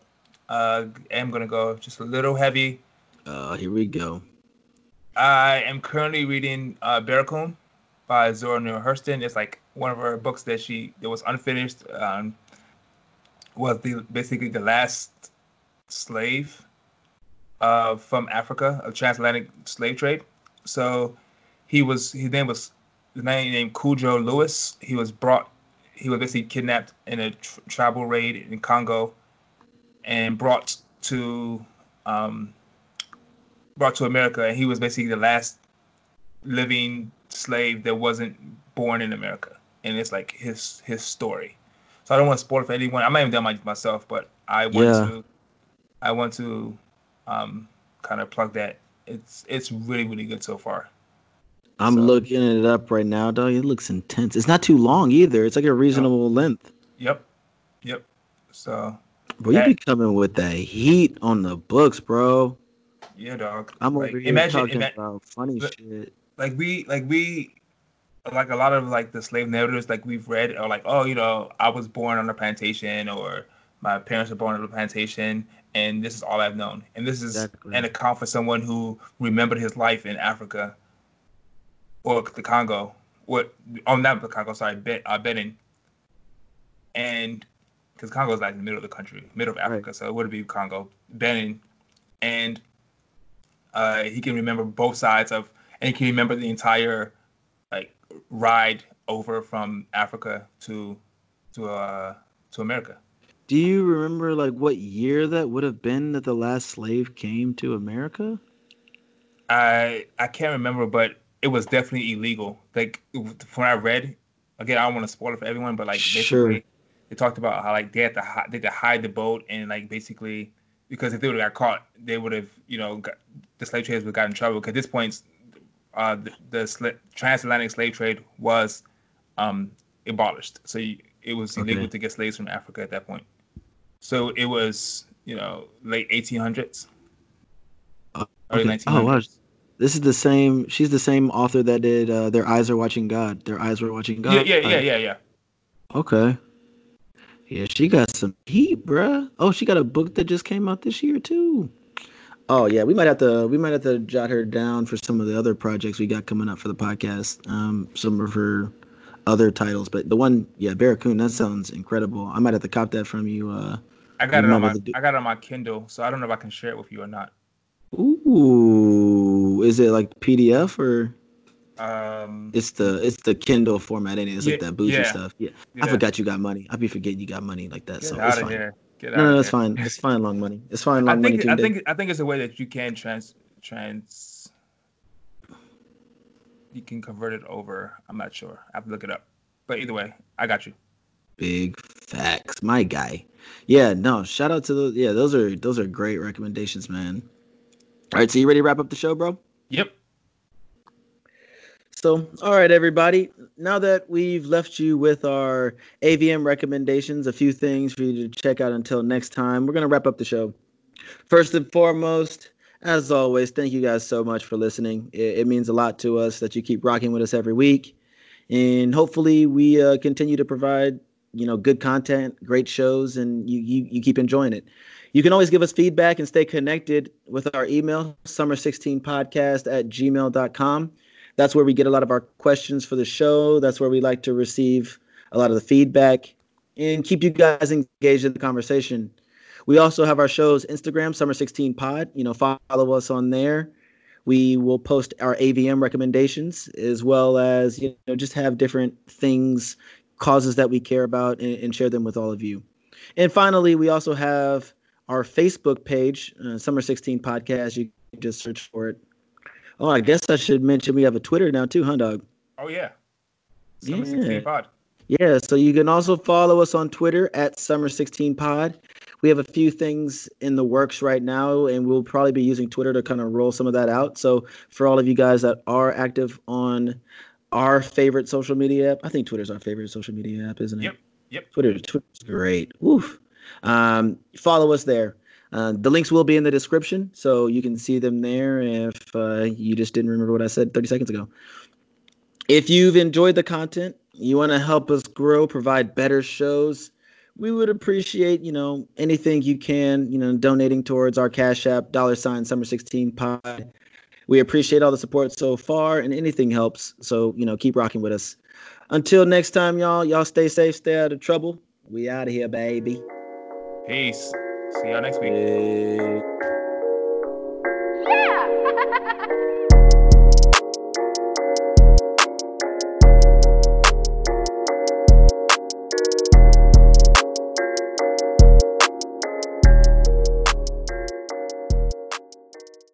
uh, I'm gonna go just a little heavy. uh, here we go. I am currently reading uh, Barracoon by Zora Neale Hurston. It's like one of her books that she that was unfinished. Um, was the basically the last slave uh, from Africa of transatlantic slave trade. So he was his name was the name named Cudjo Lewis. He was brought he was basically kidnapped in a tr- travel raid in Congo and brought to um, brought to America, and he was basically the last living slave that wasn't born in America, and it's like his his story. So I don't want to spoil it for anyone. I might have done my myself, but I want Yeah. to I want to um, kind of plug that. It's it's really really good so far. I'm So- looking it up right now, dog. It looks intense. It's not too long either. It's like a reasonable length. Yep, yep. So Bro, you be coming with that heat on the books, bro. yeah, dog. I'm like, over here imagine, talking about funny Look- shit. like we like we like a lot of like the slave narratives like we've read are like oh you know i was born on a plantation or my parents were born on a plantation and this is all i've known and this is Exactly. an account for someone who remembered his life in africa or the congo what oh not the congo sorry ben, uh, benin and because congo is like in the middle of the country middle of africa so it would be congo benin and uh, he can remember both sides of and he can remember the entire like ride over from Africa to to uh to America. Do you remember like what year that would have been that the last slave came to America? I I can't remember, but it was definitely illegal. Like from what I read, again, I don't want to spoil it for everyone, but like basically, Sure. they talked about how like they had to hi- they had to hide the boat and like basically because if they would have got caught, they would have you know got, the slave traders would have got in trouble. Because at this point, uh, the, the sla- transatlantic slave trade was um abolished, so you, it was illegal Okay. to get slaves from Africa at that point. So it was you know late 1800s, Oh, okay. Oh, wow. This is the same. She's the same author that did uh, "Their Eyes Are Watching God." Their eyes were watching God. Yeah, yeah, yeah, yeah, yeah. Okay. Yeah, she got some heat, bruh. Oh, she got a book that just came out this year too. Oh yeah, we might have to we might have to jot her down for some of the other projects we got coming up for the podcast. Um, some of her other titles, but the one, yeah, Barracoon, that sounds incredible. I might have to cop that from you. Uh, I got it on my I got it on my Kindle, so I don't know if I can share it with you or not. ooh, is it like PDF or Um, it's the it's the Kindle format? Ain't it? It's like that bougie yeah, stuff. Yeah, yeah. I forgot you got money. I be forgetting you got money like that. Get so it's of fine. here. Get out No, no, it's fine. It's fine. Long money. It's fine. I Long money. think I Tunde. think I think it's a way that you can trans trans you can convert it over. I'm not sure. I have to look it up. But either way, I got you. Big facts, my guy. Yeah, no, shout out to those. Yeah, those are those are great recommendations, man. All right, so you ready to wrap up the show, bro? Yep. So, all right, everybody. Now that we've left you with our AVM recommendations, a few things for you to check out until next time, we're gonna wrap up the show. First and foremost, As always, thank you guys so much for listening. It, it means a lot to us that you keep rocking with us every week, and hopefully we uh, continue to provide you know good content, great shows, and you, you you keep enjoying it. You can always give us feedback and stay connected with our email, summer16podcast at gmail.com. That's where we get a lot of our questions for the show. That's where we like to receive a lot of the feedback and keep you guys engaged in the conversation. We also have our show's Instagram, Summer16Pod. You know, follow us on there. We will post our AVM recommendations as well as, you know, just have different things, causes that we care about, and, and share them with all of you. And finally, we also have our Facebook page, uh, Summer 16 Podcast. You can just search for it. Oh, I guess I should mention we have a Twitter now too, huh, dog? Oh yeah, Summer yeah. 16 Pod. Yeah, so you can also follow us on Twitter at Summer 16 Pod. We have a few things in the works right now, and we'll probably be using Twitter to kind of roll some of that out. So for all of you guys that are active on our favorite social media app, I think Twitter's our favorite social media app, isn't it? Yep. Yep. Twitter, Twitter's great. Oof. Um, follow us there. Uh, the links will be in the description, so you can see them there if uh, you just didn't remember what I said 30 seconds ago. If you've enjoyed the content, you want to help us grow, provide better shows, we would appreciate, you know, anything you can, you know, donating towards our Cash App, dollar sign Summer 16 Pod. We appreciate all the support so far, and anything helps. So, you know, keep rocking with us. Until next time, y'all, y'all stay safe, stay out of trouble. We out of here, baby. Peace. See y'all next week.